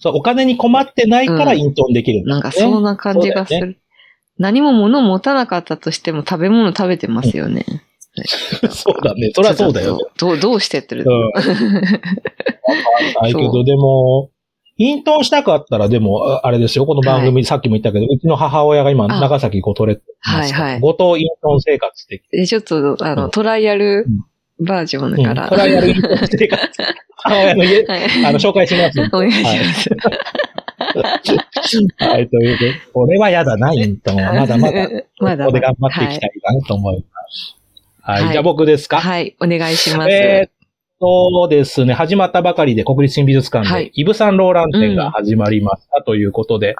そう、お金に困ってないからうんイントンできるんだなんかそんな感じがする。何も物持たなかったとしても食べ物食べてますよね。[laughs] そうだね。そりゃそうだよね。どう、どうしてってる、うん。[laughs] わかんないけど、でも、イントンしたかったら、でも、ああれですよ、この番組、さっきも言ったけど、うちの母親が今、あ長崎五島列島はいはい五島イントン生活って、でちょっと、あの、うんトライアルバージョンうん、だから。トライアルイントン生活、母親の家、はい。あの、紹介します。[laughs] お願いします。はい、ということで、これは嫌だな、イントンは。まだまだ、こまだこで頑張っていきたいかなと思います。はい、はい。じゃあ僕ですか？はい、お願いします。えーっとですね、始まったばかりで国立新美術館はい。でイブ・サンローラン展が始まりましたということで、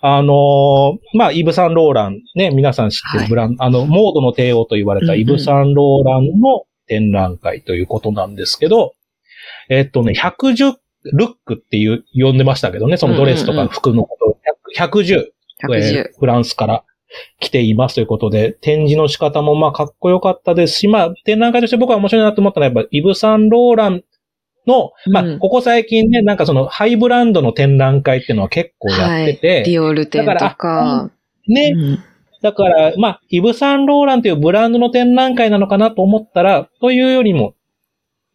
あのーまあ、イブ・サンローラン、ね、皆さん知ってるブランド、あの、モードの帝王と言われたうんうん。イブ・サンローランの展覧会ということなんですけど、えーっとね、110ルックっていう、呼んでましたけどね、そのドレスとうんうんうん。か服のことを、110、110。えーフランスから来ていますということで、展示の仕方もまあかっこよかったですし、まあ展覧会として僕は面白いなと思ったのはやっぱイブ・サンローランの、まうん。あここ最近ね、なんかそのハイブランドの展覧会っていうのは結構やってて、ディオール展とだからか。ね、うん。だからまあイブ・サンローランというブランドの展覧会なのかなと思ったら、というよりも、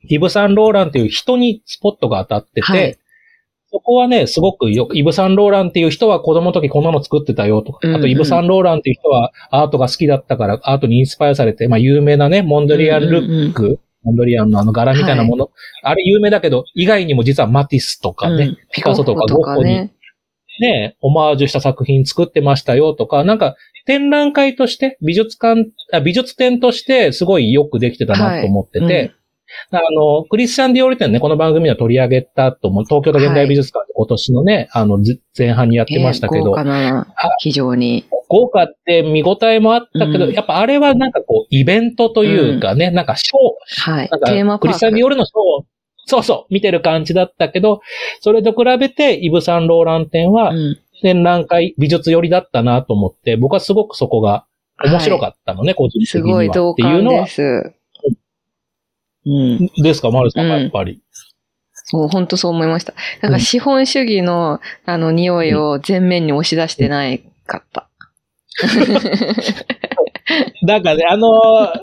イブ・サンローランという人にスポットが当たってて、はいそこはね、すごくよく、イブ・サンローランっていう人は子供の時こんなの作ってたよとか、うんうん。あとイブ・サンローランっていう人はアートが好きだったから、アートにインスパイアされて、まあ有名なね、モンドリアンルック、モンドリアンのあの柄みたいなもの、あれ有名だけど、以外にも実はマティスとかね、うん。ピカソとかゴッホにね。ね、オマージュした作品作ってましたよとか、なんか展覧会として、美術館、あ美術展としてすごいよくできてたなと思ってて、はい。うんあの、クリスチャン・ディオール展ね、この番組では取り上げたと思う。東京都現代美術館で今年のね、あの、ず前半にやってましたけど、ね豪華なあ、非常に。豪華って見応えもあったけど、うんやっぱあれはなんかこう、イベントというかね、なんかショー、はいなん。かテーマパーク。クリスチャン・ディオールのショーを、そうそう、見てる感じだったけど、それと比べて、イブ・サンローラン展は、うん展覧会、美術寄りだったなと思って、僕はすごくそこが面白かったのね、個人的すには。ごい同っていうのは感で、す。うん。ですか、マルさんがうんやっぱり。そう、本当そう思いました。なんか資本主義の、あの、匂いを前面に押し出してないかった。[laughs] だからね、あのー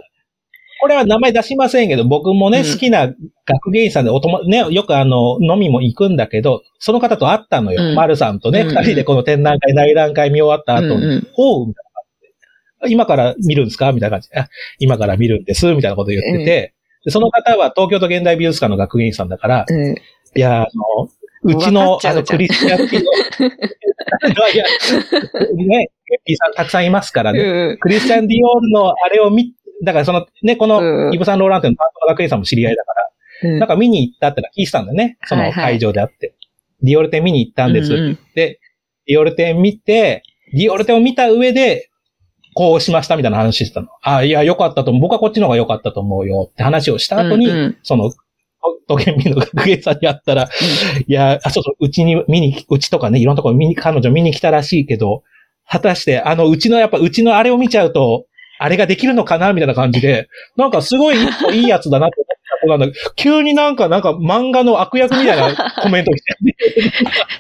これは名前出しませんけど、僕もね、うん好きな学芸員さんでおとも、ね、よくあの、飲みも行くんだけど、その方と会ったのよ。うんマルさんとね、うん二、人でこの展覧会、内覧会見終わった後に、うんうんおうみたいな。今から見るんですか？みたいな感じで。あ今から見るんです、みたいなこと言ってて、でその方は東京都現代美術館の学芸員さんだから、うん。いや、あの、うちのっ、ちあの、クリスチャンピの、[laughs] いや、ね、ピーさんたくさんいますからね。うんクリスチャン・ディオールのあれを見、だからその、ね、こうんの、イブ・サン・ローランテの担当の学園さんも知り合いだから、うんなんか見に行ったってのは聞いてたんだよね。そのはいはい会場であって。ディオール展見に行ったんです。うんうんで、ディオール展見て、ディオール展を見た上で、こうしましたみたいな話してたの。あ、いや、良かったと思う。僕はこっちの方が良かったと思うよって話をした後に、うんうんその、都県民の学芸さんに会ったら、いや、あ、そうそう、うちに見に、うちとかね、いろんなところ見に、彼女見に来たらしいけど、果たして、あの、うちの、やっぱ、うちのあれを見ちゃうと、あれができるのかなみたいな感じで、なんかすごいいいやつだなって思っなんだ急になんか、なんか漫画の悪役みたいな [laughs] コメント来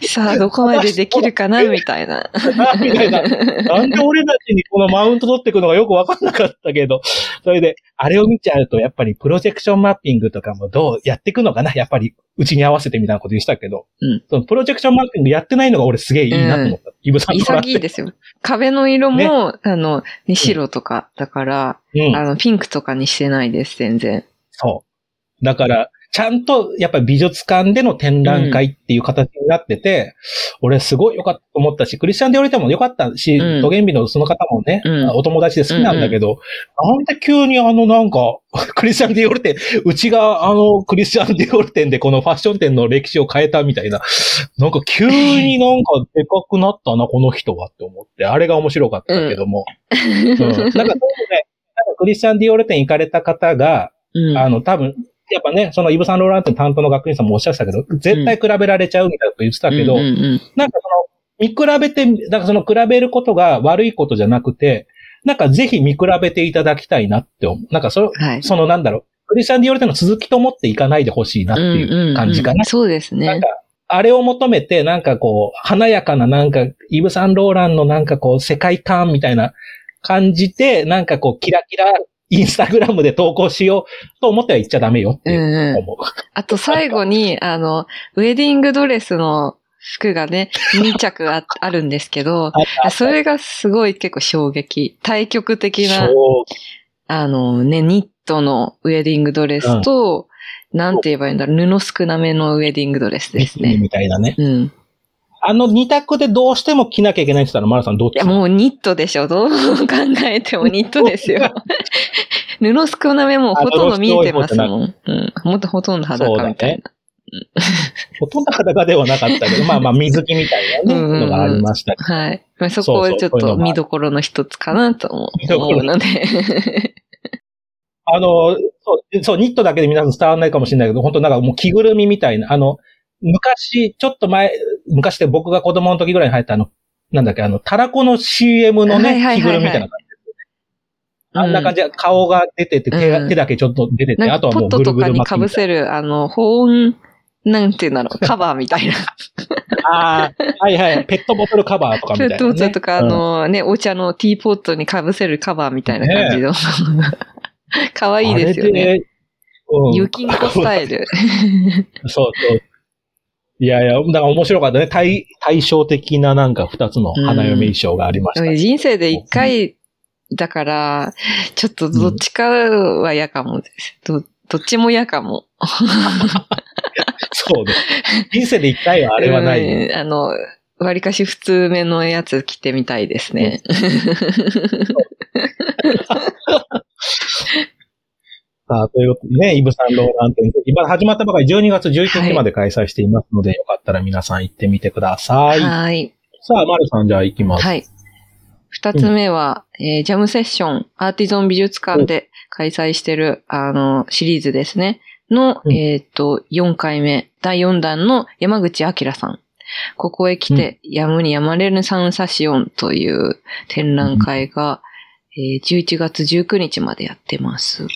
て、さあ、どこまでできるかな、みたいな。[laughs] みたいな。なんで俺たちにこのマウント取っていくのがよくわかんなかったけど、それで、あれを見ちゃうと、やっぱりプロジェクションマッピングとかもどうやっていくのかなやっぱり、うちに合わせてみたいなこと言ってたけど、うんそのプロジェクションマッピングやってないのが俺すげえいいなと思った。イブさん潔いですよ。壁の色も、あの、ね、白とかだから、うん。あの、ピンクとかにしてないです、全然。そう。だから、ちゃんと、やっぱり美術館での展覧会っていう形になってて、俺すごい良かったと思ったし、クリスチャンで降りても良かったし、うん。トゲンビのその方もね、うん。お友達で好きなんだけど、なんで急にあのなんか、[laughs] クリスチャンディオール店、うちがあのクリスチャンディオール店でこのファッション店の歴史を変えたみたいな、なんか急になんかでかくなったな、この人はって思って、あれが面白かったけども。うん。なんかそうね、なんクリスチャン・ディオール店行かれた方が、うん。あの、多分、やっぱね、そのイブ・サンローラン店担当の学院さんもおっしゃってたけど、絶対比べられちゃうみたいなこと言ってたけど、うんうんうんなんかその、見比べて、だからその比べることが悪いことじゃなくて、なんかぜひ見比べていただきたいなって思う。なんかそ、はい。そのなんだろう、クリスチャン・ディオール店の続きと思っていかないでほしいなっていう感じかな。そうですねなんか。、あれを求めて、なんかこう、華やかななんか、イブ・サンローランのなんかこう、世界観みたいな感じで、なんかこう、キラキラ、インスタグラムで投稿しようと思っては言っちゃダメよってうんうん。思う。あと最後に、[laughs] あの、ウェディングドレスの服がね、[laughs] 2着ああるんですけど、それがすごい結構衝撃。対極的な、あのね、ニットのウェディングドレスと、なんて言えばいいんだろう、布少なめのウェディングドレスですね。みたいなね。うん。いあの二択でどうしても着なきゃいけないって言ったら、マラさんどっち？や、もうニットでしょ。どう考えてもニットですよ。[laughs] 布少なめもほとんど見えてますもん。うん。もっとほとんど裸みたいな。ほとんど裸ではなかったけど、まあまあ水着みたいなね、のがありましたけど。はい。まあ、そこはちょっと見どころの一つかなと思うので。[laughs] あの、そう、そう、ニットだけで皆さん伝わらないかもしれないけど、本当なんかもう着ぐるみみたいな、あの、昔、ちょっと前、昔で僕が子供の時ぐらいに入ったあの、なんだっけ、あの、タラコの CM のはいね、着ぐるみみたいな感じ。あんな感じで顔が出てて、手が、うん手だけちょっと出てて、あとはもうぐるポットとかに被せる、あの、保温、なんていうんだろう、[laughs] カバーみたいな。な。ああ、はいはい。ペットボトルカバーとかみたいな、ペットボトルとか、あうんのね、お茶のティーポットに被せるカバーみたいな感じの。かわいいですよね。あれで。うんゆきんこスタイル。[laughs] そうそう。いやいや、だから面白かったね。対、対照的ななんか二つの花嫁衣装がありましたね、人生で一回だから、ちょっとどっちかは嫌かもです。どどっちも嫌かも。そうね。人生で一回はあれはない。うんあの、わりかし普通めのやつ着てみたいですね。[laughs] さあ、ということでね、イブ・サンローラン展、今始まったばかり12月11日まで開催していますので、よかったら皆さん行ってみてください。はい。さあ、マルさんじゃあ行きます。はい。二つ目は、えージャムセッション、アーティゾン美術館で開催してる、あの、シリーズですね。の、うんえっ、と、4回目、第4弾の山口明さん。ここへ来て、やむにやまれぬサンサシオンという展覧会が、えー11月19日までやってます。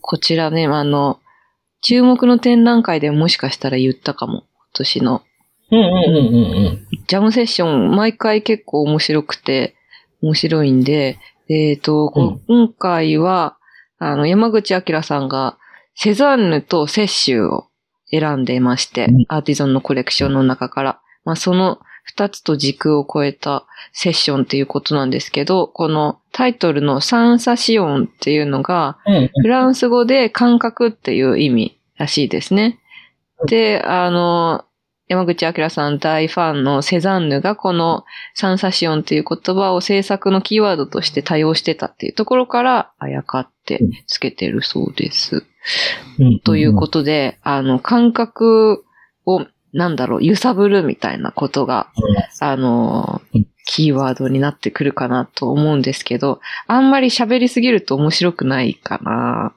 こちらね、あの、注目の展覧会でもしかしたら言ったかも。今年の。うんうんうんうんうん。ジャムセッション、毎回結構面白くて、面白いんで、えっ、と、こ今回は、あの、山口明さんが、セザンヌとセッシュを選んでまして、うんアーティゾンのコレクションの中から、まあ、その二つと軸を超えたセッションっていうことなんですけど、このタイトルのサンサシオンっていうのが、うんフランス語で感覚っていう意味らしいですね。で、あの、山口明さん大ファンのセザンヌがこのサンサシオンっていう言葉を制作のキーワードとして多用してたっていうところからあやかってつけてるそうです。うん。ということで、あの、感覚を、なんだろう、揺さぶるみたいなことが、あのうん、キーワードになってくるかなと思うんですけど、あんまり喋りすぎると面白くないかな。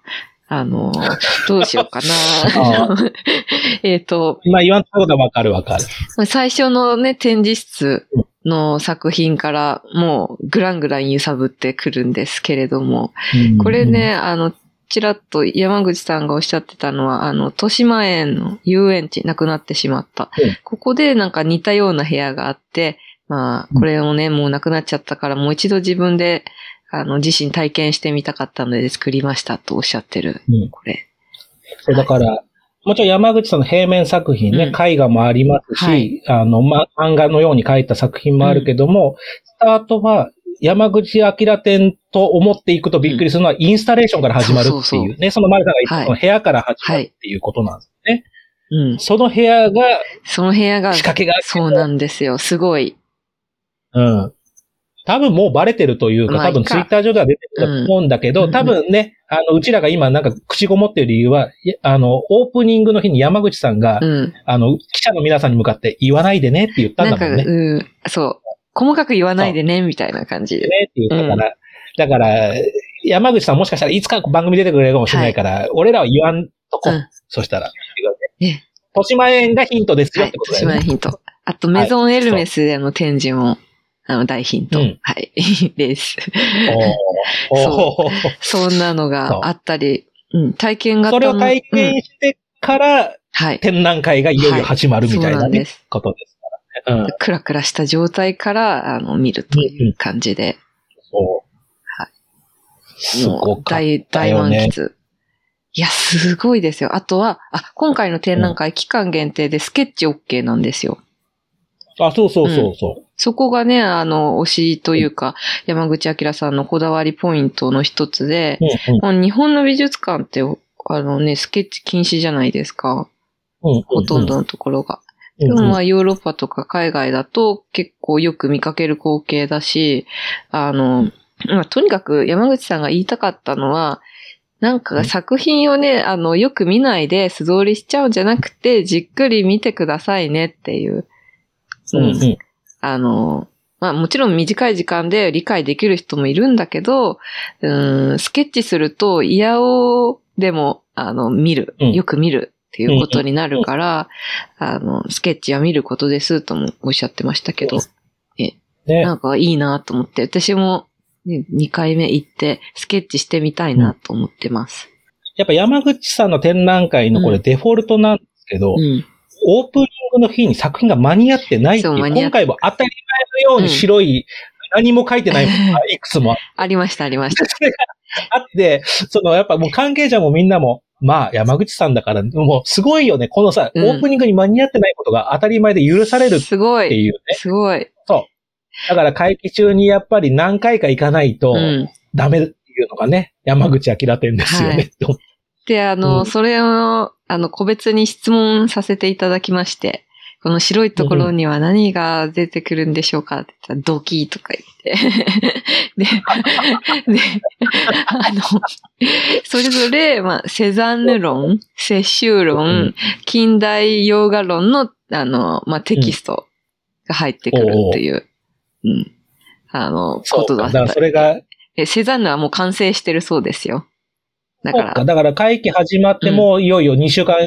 あの、[laughs] どうしようかな。[laughs] えっと、まあ言わんところでわかるわかる。最初のね、展示室の作品からもうグラングラン揺さぶってくるんですけれども、うんこれね、、あの、ちらっと山口さんがおっしゃってたのは、あの、豊島園の遊園地、なくなってしまったうん。ここでなんか似たような部屋があって、まあ、これをね、もうなくなっちゃったから、もう一度自分で、あの、自身体験してみたかったので作りましたとおっしゃってる。うんこれ。そうだから、もちろん山口さんの平面作品ね、うん絵画もありますし、はいあの、ま、漫画のように描いた作品もあるけども、スタートは山口明展と思っていくとびっくりするのは、インスタレーションから始まるっていうね、その丸さんが言った、部屋から始まるっていうことなんですね。うん。その部屋がその部屋が、仕掛けがあってそうなんですよ。すごい。うん。多分もうバレてるというか、多分ツイッター上では出てると思うんだけど、うん多分ね、あの、うちらが今なんか口ごもってる理由は、あの、オープニングの日に山口さんが、うん。あの、記者の皆さんに向かって言わないでねって言ったんだもんね。ねうん。そう。細かく言わないでね、みたいな感じで。って言ったから、だから、山口さんもしかしたらいつか番組出てくれるかもしれないから、俺らは言わんとこ。うんそしたら。ね豊島園がヒントですよはいってこ。とだ島よね。根ヒント。あと、メゾンエルメスでの展示も、あの、大ヒント。うんはい。です。おーおーそんなのそうがあったり、うん、体験型の。それを体うん験してから、はい。展覧会がいよいよ始まるみたいそうななんね、です。ことですからね。うん。そう。はいすごかっ大、大満たよね。喫。いや、すごいですよ。あとは、あ、今回の展覧会期間限定でスケッチ OK なんですよ。あ、そうそうそうそそこがね、あの、推しというか、山口明さんのこだわりポイントの一つでう。、うんうん日本の美術館って、あのね、スケッチ禁止じゃないですか。うんうん。ほとんどのところが。でもまあヨーロッパとか海外だと結構よく見かける光景だし、あの、まあとにかく山口さんが言いたかったのは、なんか作品をね、あの、よく見ないで素通りしちゃうんじゃなくて、じっくり見てくださいねっていう。うんうん。あの、まあもちろん短い時間で理解できる人もいるんだけど、うん、スケッチすると嫌をでも、あの、見る、うん。よく見るっていうことになるから、あの、スケッチは見ることですともおっしゃってましたけど、ね。な。んかいいなと思って、私も、ね、2回目行ってスケッチしてみたいなと思ってます。やっぱ山口さんの展覧会のこれうん。デフォルトなんですけど、うん。オープニングの日に作品が間に合ってないっていう、そう今回も当たり前のように白い、何も書いてないものがいくつも [laughs] ありました、ありました。[laughs] あって、そのやっぱもう関係者もみんなも、まあ山口さんだから、もうすごいよね。このさ、うんオープニングに間に合ってないことが当たり前で許されるっすごい。ていうね。すごい。だから会期中にやっぱり何回か行かないとうん。ダメっていうのがね、山口明店ですよね。で、あの、うんそれを、あの、個別に質問させていただきまして、この白いところには何が出てくるんでしょうかって言ったら、ドキーとか言って。[laughs] で、[laughs] で、あの、それぞれ、まあ、セザンヌ論、摂集論、うん近代洋画論の、あの、まあ、テキストが入ってくるっていう、うん。あの。ことだったそ。れが、えセザンヌはもう完成してるそうですよ。だか、らだから会期始まっても、いよいよ2週間、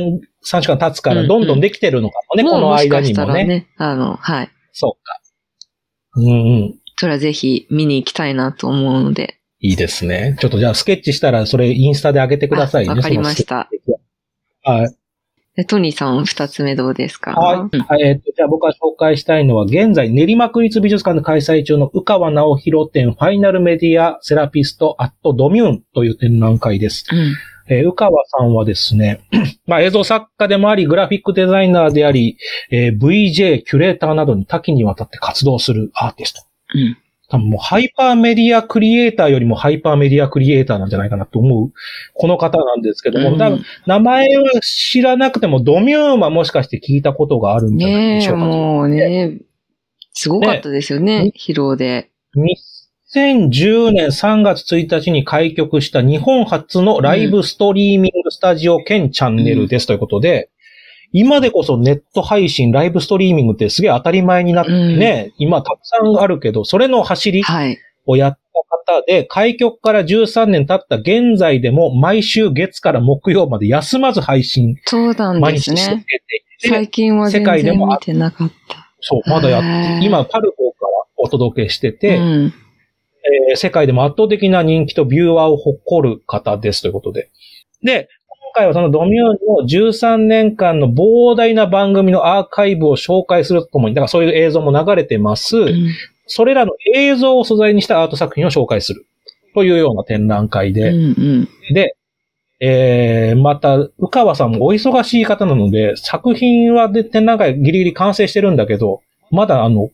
3週間経つから、うんどんどんできてるのかもね、この間にもね。したらね、あの、はい。そうか。うんうん。それはぜひ見に行きたいなと思うので。いいですね。ちょっとじゃあスケッチしたら、それインスタで上げてくださいね。あわかりましたはい。でトニーさん二つ目どうですか？はい。うんはいえっと、じゃあ僕が紹介したいのは、現在練馬区立美術館で開催中の宇川直弘展ファイナルメディアセラピストアットドミューンという展覧会です。うん。えー宇川さんはですね、[clears throat] まあ映像作家でもあり、グラフィックデザイナーであり、えー VJ、キュレーターなどに多岐にわたって活動するアーティスト。うん。多分もうハイパーメディアクリエイターよりもハイパーメディアクリエイターなんじゃないかなと思う、この方なんですけども、うん多分名前は知らなくても、ドミューンはもしかして聞いたことがあるんじゃないでしょうか。もうね、すごかったですよねね、疲労で。2010年3月1日に開局した日本初のライブストリーミングスタジオ兼チャンネルですということで、今でこそネット配信、ライブストリーミングってすげえ当たり前になってね、今たくさんあるけど、それの走りはい。をやった方で、開局から13年経った現在でも毎週月から木曜まで休まず配信、そうなん毎ですね。日続けていて、最近は全世界でも然見てなかった。そう、まだやって、今パルコからお届けしてて、うん。えー世界でも圧倒的な人気とビューアーを誇る方ですということで。で、今回はそのドミューンの13年間の膨大な番組のアーカイブを紹介するとともに、だからそういう映像も流れてます。うんそれらの映像を素材にしたアート作品を紹介する。というような展覧会で。うんうん。で、えー、また、宇川さんもお忙しい方なので、作品はで展覧会ギリギリ完成してるんだけど、まだあの、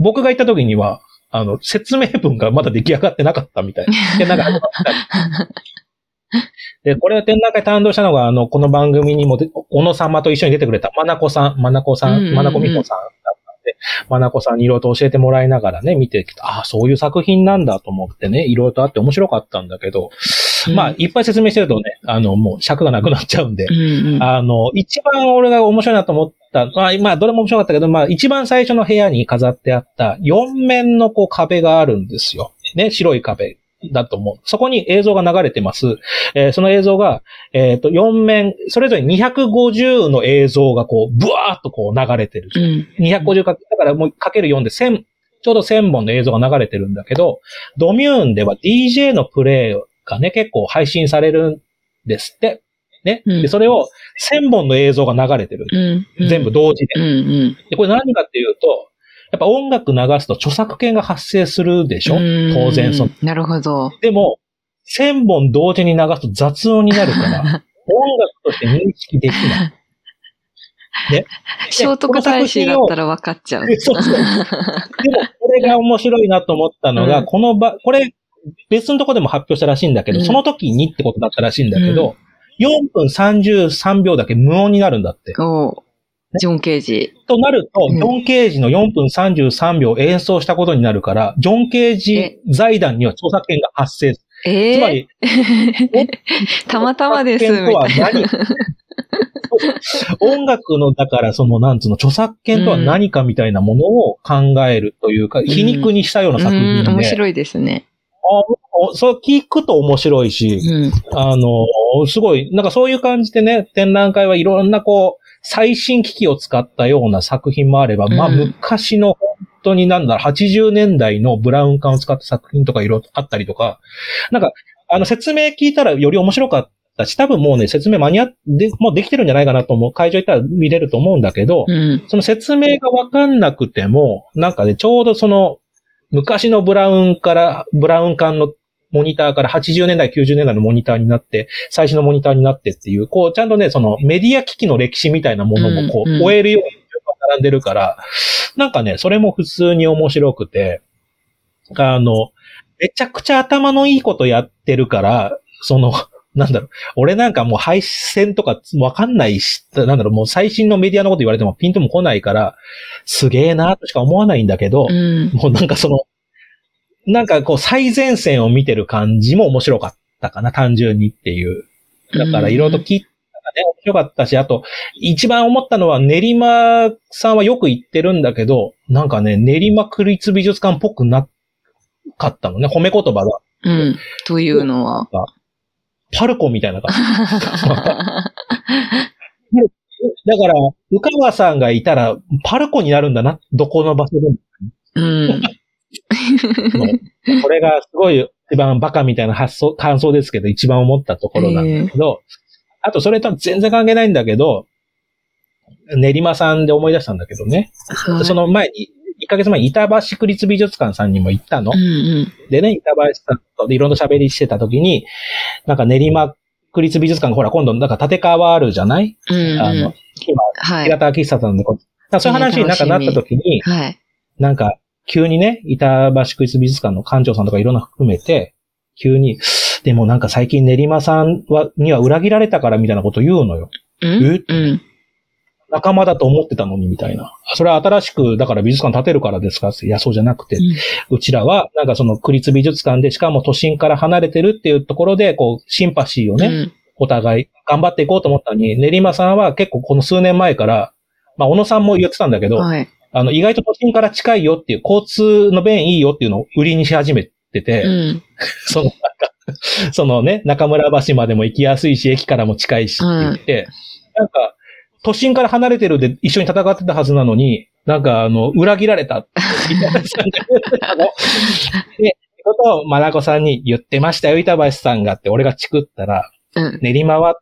僕が行った時には、あの、説明文がまだ出来上がってなかったみたいな。展覧会始まったり [laughs] で、これを展覧会担当したのが、あの、この番組にもで、小野様と一緒に出てくれた、まなこさん、まなこさん、まなこみほさんだったんで、まなこさんにいろいろと教えてもらいながらね、見てきた。ああ、そういう作品なんだと思ってね、いろいろとあって面白かったんだけど、まあ、いっぱい説明してるとね、あの、もう尺がなくなっちゃうんでう、んうん。あの、一番俺が面白いなと思った、まあ、まあ、どれも面白かったけど、まあ、一番最初の部屋に飾ってあった4面のこう壁があるんですよ。ね、白い壁。だと思う。そこに映像が流れてます。えーその映像が、えっ、と、4面、それぞれ250の映像がこう、ブワーっとこう流れてる。うん。250か、だからもうかける4で1000、ちょうど1000本の映像が流れてるんだけど、ドミューンでは DJ のプレイがね、結構配信されるんですって。ね。うんで、それを1000本の映像が流れてる。うん。全部同時でうんうん。で、これ何かっていうと、やっぱ音楽流すと著作権が発生するでしょ？うん当然その。なるほど。でも、1000本同時に流すと雑音になるから、[laughs] 音楽として認識できない。[laughs] 聖徳太子だったら分かっちゃう。そうそう。でも、これが面白いなと思ったのが、うんこの場、これ、別のとこでも発表したらしいんだけど、うんその時にってことだったらしいんだけど、4分33秒だけ無音になるんだって。おうジョン・ケージ。となると、うんジョン・ケージの4分33秒演奏したことになるから、ジョン・ケージ財団には著作権が発生する。えつまえり、[laughs] たまたまです、とはたい何音楽の、だからその、なんつうの、著作権とは何かみたいなものを考えるというか、皮肉にしたようなな。作うん、品で、面白いですね。あそう聞くと面白いし、うん。あの、すごい、なんかそういう感じでね、展覧会はいろんなこう、最新機器を使ったような作品もあれば、まあうん昔の本当になんだろう、80年代のブラウン管を使った作品とかいろいろあったりとか、なんか、あの説明聞いたらより面白かったし、多分もうね、説明間に合って、もうできてるんじゃないかなと思う。会場行ったら見れると思うんだけど、うん。その説明がわかんなくても、なんかね、ちょうどその、昔のブラウンから、ブラウン管のモニターから80年代、90年代のモニターになって、最新のモニターになってっていう、こう、ちゃんとね、そのメディア機器の歴史みたいなものもこう、終えるように並んでるから、なんかね、それも普通に面白くて、あの、めちゃくちゃ頭のいいことやってるから、その、なんだろう、俺なんかもう配線とかわかんないし、なんだろう、もう最新のメディアのこと言われてもピンとも来ないから、すげえなとしか思わないんだけど、うん。もうなんかその、なんかこう最前線を見てる感じも面白かったかな、単純にっていう。だからいろいろと聞いたらね、面白かったし、あと、一番思ったのは練馬さんはよく言ってるんだけど、なんかね、練馬区立美術館っぽくなかったのね、褒め言葉が。うん。というのは。パルコみたいな感じ。だから、宇川さんがいたら、パルコになるんだな、どこの場所でも。うん。[laughs] これがすごい一番バカみたいな発想、感想ですけど、一番思ったところなんだけど、あとそれとは全然関係ないんだけど、練馬さんで思い出したんだけどね。はいその前に、1ヶ月前に板橋区立美術館さんにも行ったの。うんうん。ででね、板橋さんといろんな喋りしてた時に、なんか練馬区立美術館がほら今度なんか建て替わるじゃない、うんうん。あの、今、はい。平田明久さんのこと。そういう話になんかなった時に、はい。なんか、急にね、板橋区立美術館の館長さんとかいろんな含めて、急に、でもなんか最近練馬さんは、には裏切られたからみたいなこと言うのよ。うん？うん。仲間だと思ってたのにみたいな。それは新しく、だから美術館建てるからですか？いや、そうじゃなくて、うちらは、なんかその区立美術館で、しかも都心から離れてるっていうところで、こう、シンパシーをね、うんお互い頑張っていこうと思ったのに、練馬さんは結構この数年前から、まあ、小野さんも言ってたんだけど、はい。あの、意外と都心から近いよっていう、交通の便いいよっていうのを売りにし始めてて、うん。[laughs] その、なんか、[laughs] そのね、中村橋までも行きやすいし、駅からも近いしって言って、なんか、都心から離れてるで一緒に戦ってたはずなのに、なんか、あの、裏切られた [laughs] って。で、ことを、まなこさんに言ってましたよ、板橋さんがって、俺がチクったら、うん。練馬は、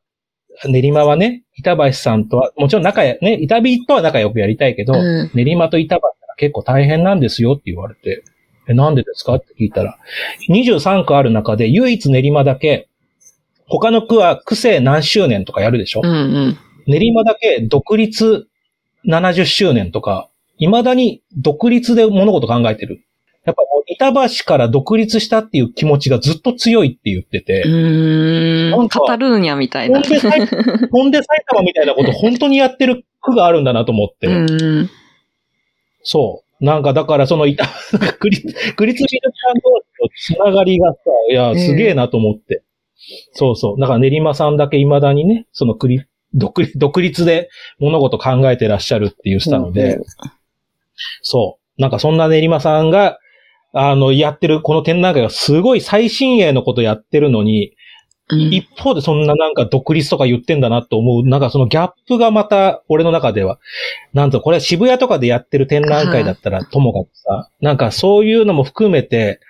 練馬はね、板橋さんとは、もちろん仲や、ね、板橋とは仲良くやりたいけど、うん練馬と板橋は結構大変なんですよって言われて、え、なんでですかって聞いたら、23区ある中で唯一練馬だけ、他の区は区政何周年とかやるでしょ、うんうん。練馬だけ独立70周年とか、未だに独立で物事考えてる。やっぱもう板橋から独立したっていう気持ちがずっと強いって言ってて、うーん。カタルーニャみたいな。ほんで埼玉みたいなこと本当にやってる区があるんだなと思って。うん。そう。なんかだからその板、[laughs] クリ、クリツ美術館同士のつながりがさ、いや、すげえなと思って。そうそう。だから練馬さんだけ未だにね、そのクリ、独立、独立で物事考えてらっしゃるって言ってたので、そう。なんかそんな練馬さんが、あの、やってるこの展覧会がすごい最新鋭のことやってるのに、うん一方でそんななんか独立とか言ってんだなと思う。なんかそのギャップがまた俺の中では、なんとこれは渋谷とかでやってる展覧会だったらともかくさ、なんかそういうのも含めて、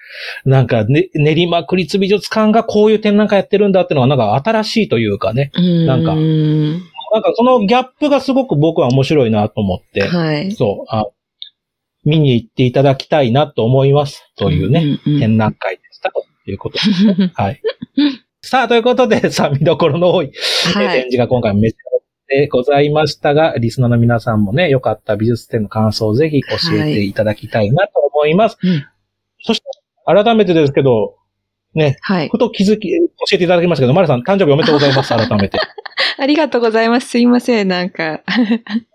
なんか、ね、練馬区立美術館がこういう展覧会やってるんだってのはなんか新しいというかね。なんかうんなんかそのギャップがすごく僕は面白いなと思って、はい。そう、あ見に行っていただきたいなと思いますというね、うんうん展覧会でしたということですね。[laughs] はい。さあ、ということで、さあ、見どころの多い、えはい展示が今回めっちゃでございましたが、リスナーの皆さんもね、良かった美術展の感想をぜひ教えていただきたいなと思います。うんそして、改めてですけど、ね、はい。ふと気づき、教えていただきましたけど、マリさん、誕生日おめでとうございます、改めて。[laughs] ありがとうございます。すいません。なんか、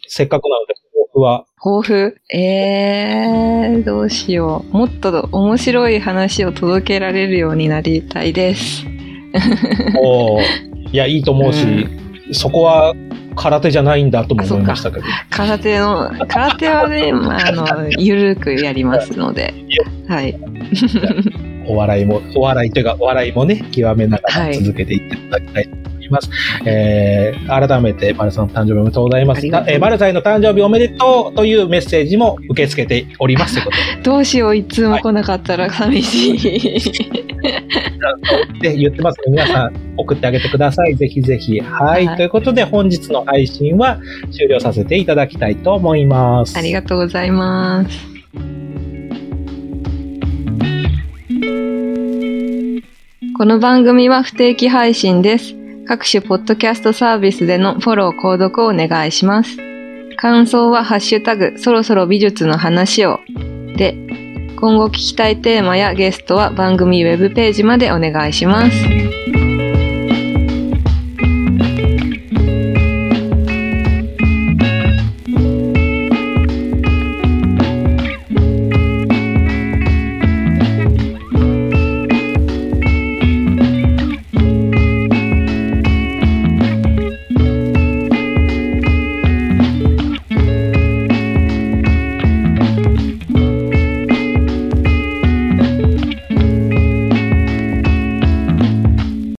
せっかくなので、僕は、抱負？えー、どうしよう。もっと面白い話を届けられるようになりたいです。もう、いや、いいと思うし、そこは空手じゃないんだとも思いましたけど。空手の、空手はね、まあ、あの、ゆるくやりますので。はい。お笑いも、お笑いというか、お笑いもね、極めながはいら続けていっていただきたいと思います。えー、改めて、マルさんの誕生日おめでとうございます。ありがとうえー、マルさんへの誕生日おめでとうというメッセージも受け付けておりますどうしよう、いつも来なかったら寂しい。で、で言ってますので、皆さん送ってあげてください。ぜひぜひ。はい。はいということで、本日の配信は終了させていただきたいと思います。ありがとうございます。この番組は不定期配信です。各種ポッドキャストサービスでのフォロー、購読をお願いします。感想はハッシュタグ、そろそろ美術の話を。で、今後聞きたいテーマやゲストは番組ウェブページまでお願いします。